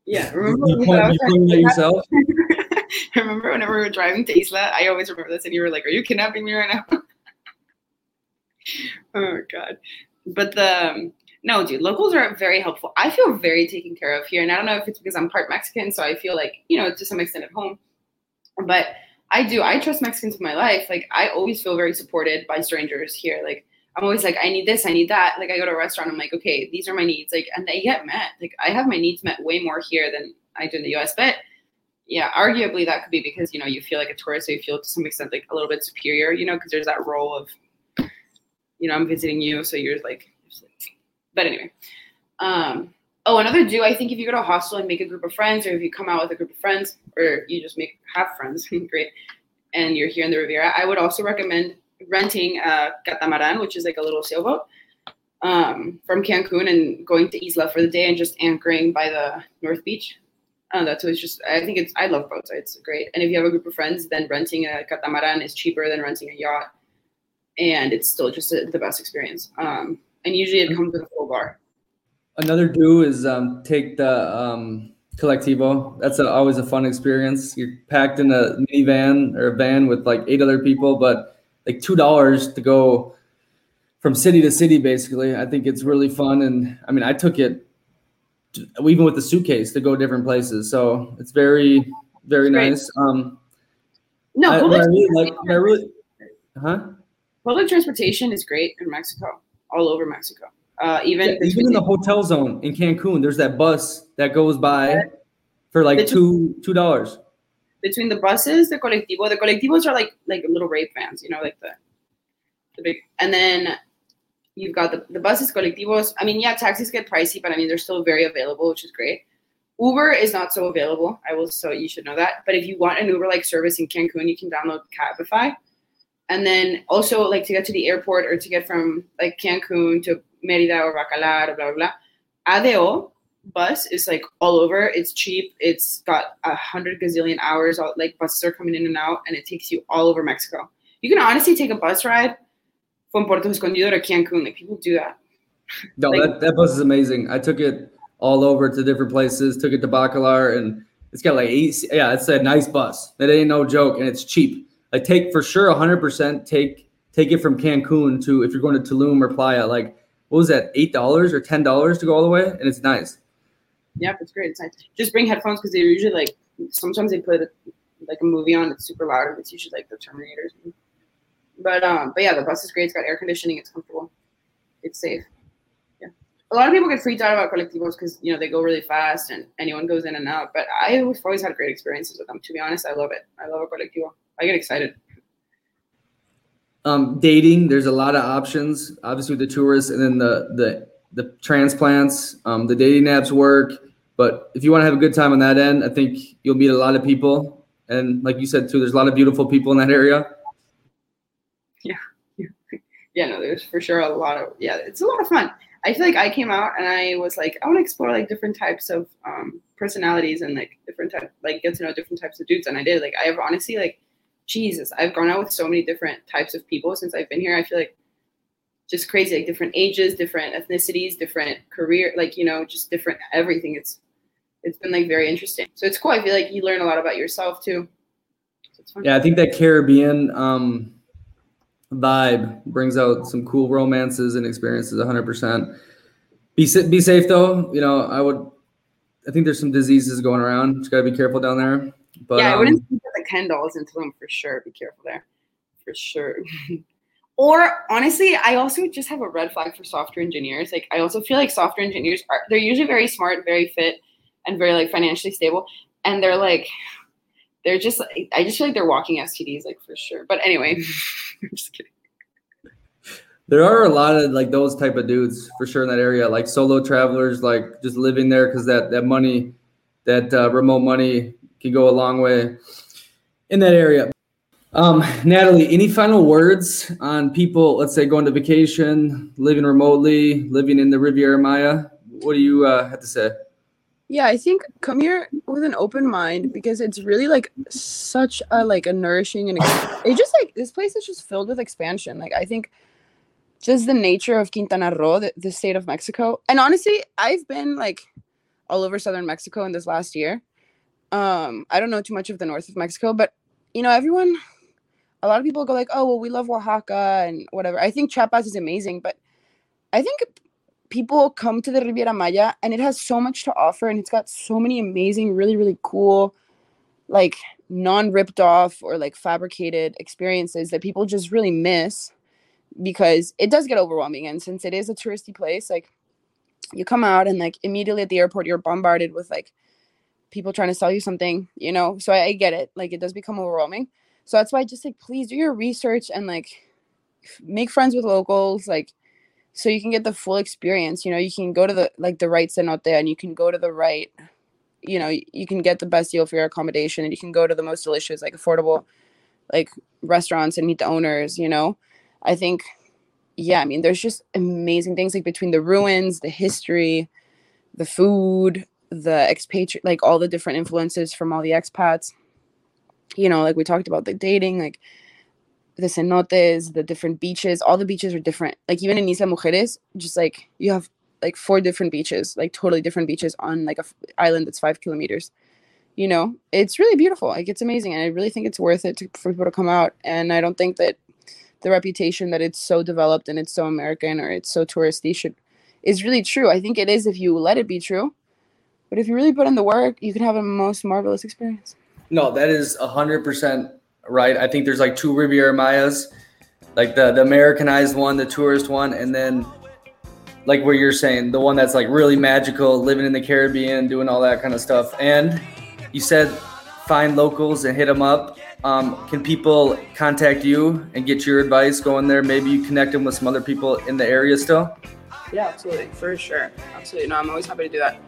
Yeah, remember You when point, I was you pointing at like- yourself? remember whenever we were driving to Isla, I always remember this, and you were like, "Are you kidnapping me right now?" oh god! But the um, no, dude, locals are very helpful. I feel very taken care of here, and I don't know if it's because I'm part Mexican, so I feel like you know to some extent at home. But I do. I trust Mexicans with my life. Like I always feel very supported by strangers here. Like I'm always like, I need this, I need that. Like I go to a restaurant, I'm like, okay, these are my needs. Like, and they get met. Like I have my needs met way more here than I do in the US. But yeah, arguably that could be because you know you feel like a tourist, so you feel to some extent like a little bit superior, you know, because there's that role of, you know, I'm visiting you, so you're like, but anyway. Um, oh, another do I think if you go to a hostel and make a group of friends, or if you come out with a group of friends, or you just make have friends, great, and you're here in the Riviera, I would also recommend renting a catamaran, which is like a little sailboat, um, from Cancun and going to Isla for the day and just anchoring by the North Beach. Uh, that's always just. I think it's. I love boats. It's great. And if you have a group of friends, then renting a catamaran is cheaper than renting a yacht, and it's still just a, the best experience. Um, and usually it comes with a full bar. Another do is um, take the um, colectivo. That's a, always a fun experience. You're packed in a minivan or a van with like eight other people, but like two dollars to go from city to city. Basically, I think it's really fun. And I mean, I took it to- even with the suitcase to go different places. So it's very, very nice. Um, No, I, public, I really like, I really, huh? public transportation is great in Mexico, all over Mexico. Uh, even Yeah, even in the hotel zone in Cancun, there's that bus that goes by for like two two dollars. Between the buses, the colectivo, the colectivos are like like little rape vans, you know, like the the big, and then you've got the, the buses, colectivos. I mean, yeah, taxis get pricey, but I mean they're still very available, which is great. Uber is not so available. I will, so you should know that. But if you want an Uber like service in Cancun, you can download Cabify, and then also like to get to the airport or to get from like Cancun to Merida or Bacalar blah blah blah. ADO bus is like all over. It's cheap. It's got a hundred gazillion hours. All, like buses are coming in and out, and it takes you all over Mexico. You can honestly take a bus ride from Puerto Escondido to Cancun. Like people do that. No, Like- that, that bus is amazing. I took it all over to different places. Took it to Bacalar, and it's got like eight. Yeah, it's a nice bus. That ain't no joke, and it's cheap. I take for sure, hundred percent. Take take it from Cancun to if you're going to Tulum or Playa. Like what was that? Eight dollars or ten dollars to go all the way, and it's nice. Yep, it's great. It's nice. Just bring headphones because they're usually like sometimes they put like a movie on. It's super loud. It's usually like the Terminators. But um, but yeah, the bus is great. It's got air conditioning. It's comfortable. It's safe. Yeah, a lot of people get freaked out about colectivos because you know they go really fast and anyone goes in and out. But I've always had great experiences with them. To be honest, I love it. I love a colectivo. I get excited. um, dating there's a lot of options obviously the tourists and then the the the transplants um, the dating apps work but if you want to have a good time on that end i think you'll meet a lot of people and like you said too there's a lot of beautiful people in that area yeah, Yeah, no, there's for sure a lot of yeah, it's a lot of fun. I feel like I came out and I was like, I want to explore like different types of um, personalities and like different type, like get to know different types of dudes. And I did. Like I have honestly like, Jesus, I've gone out with so many different types of people since I've been here. I feel like just crazy, like different ages, different ethnicities, different career, like you know, just different everything. It's it's been like very interesting. So it's cool. I feel like you learn a lot about yourself too. So yeah i think that caribbean um, vibe brings out some cool romances and experiences 100% be, be safe though you know i would i think there's some diseases going around just gotta be careful down there but yeah, I um, wouldn't with the Ken dolls in Tulum for sure. Be careful there, for sure. or honestly, I also just have a red flag for software engineers. Like I also feel like software engineers are they're usually very smart, very fit, and very like financially stable. And they're like they're just I just feel like they're walking STDs like for sure. But anyway, I'm just kidding. There are a lot of like those type of dudes for sure in that area, like solo travelers, like just living there because that that money, that uh, remote money can go a long way in that area. Um, Natalie, any final words on people, let's say going to vacation, living remotely, living in the Riviera Maya? What do you uh, have to say? Yeah, I think come here with an open mind because it's really like such a like a nourishing and it just like this place is just filled with expansion. Like I think just the nature of Quintana Roo, the, the state of Mexico. And honestly, I've been like all over southern Mexico in this last year. Um, I don't know too much of the north of Mexico, but you know, everyone a lot of people go like, "Oh, well, we love Oaxaca and whatever." I think Chiapas is amazing, but I think people come to the Riviera Maya and it has so much to offer and it's got so many amazing, really, really cool, like non-ripped off or like fabricated experiences that people just really miss because it does get overwhelming. And since it is a touristy place, like you come out and like immediately at the airport you're bombarded with like people trying to sell you something, you know. So I, I get it. Like it does become overwhelming. So that's why I just like please do your research and like make friends with locals, like so you can get the full experience. You know, you can go to the like the right cenote there, and you can go to the right, you know, you can get the best deal for your accommodation and you can go to the most delicious, like affordable like restaurants and meet the owners, you know. I think yeah, I mean there's just amazing things like between the ruins, the history, the food, the expatriate like all the different influences from all the expats you know, like we talked about the dating, like the cenotes, the different beaches, all the beaches are different. Like even in Isla Mujeres, just like you have like four different beaches, like totally different beaches on like a f- island that's five kilometers. You know, it's really beautiful. Like it's amazing, and I really think it's worth it to, for people to come out. And I don't think that the reputation that it's so developed and it's so American or it's so touristy should is really true. I think it is if you let it be true. But if you really put in the work, you can have a most marvelous experience. No, that is hundred percent right. I think there's like two Riviera Mayas, like the the Americanized one, the tourist one, and then like what you're saying, the one that's like really magical, living in the Caribbean, doing all that kind of stuff. And you said find locals and hit them up. Um, can people contact you and get your advice going there? Maybe you connect them with some other people in the area still. Yeah, absolutely, for sure, absolutely. No, I'm always happy to do that.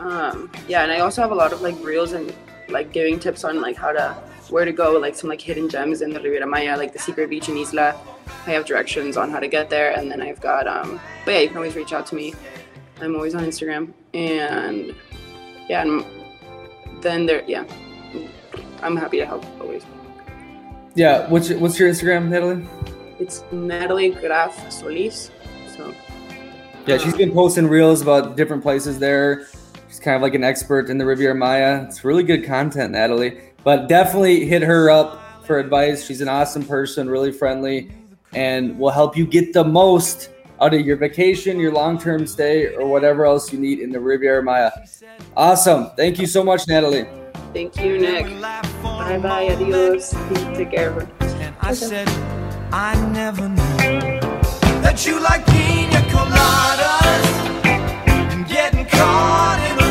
Um, yeah, and I also have a lot of like reels and like giving tips on like how to where to go, like some like hidden gems in the Riviera Maya, like the secret beach in Isla. I have directions on how to get there, and then I've got um. But yeah, you can always reach out to me. I'm always on Instagram, and yeah, and then there, yeah, I'm happy to help always. Yeah, what's your, what's your Instagram, Natalie? It's Natalie Graf Solis. So yeah, she's been posting reels about different places there kind of like an expert in the Riviera Maya. It's really good content, Natalie. But definitely hit her up for advice. She's an awesome person, really friendly, and will help you get the most out of your vacation, your long term stay, or whatever else you need in the Riviera Maya. Awesome. Thank you so much, Natalie. Thank you, Nick. Bye bye. Adios. Take care. And I said, I never knew that you like pina coladas and getting caught in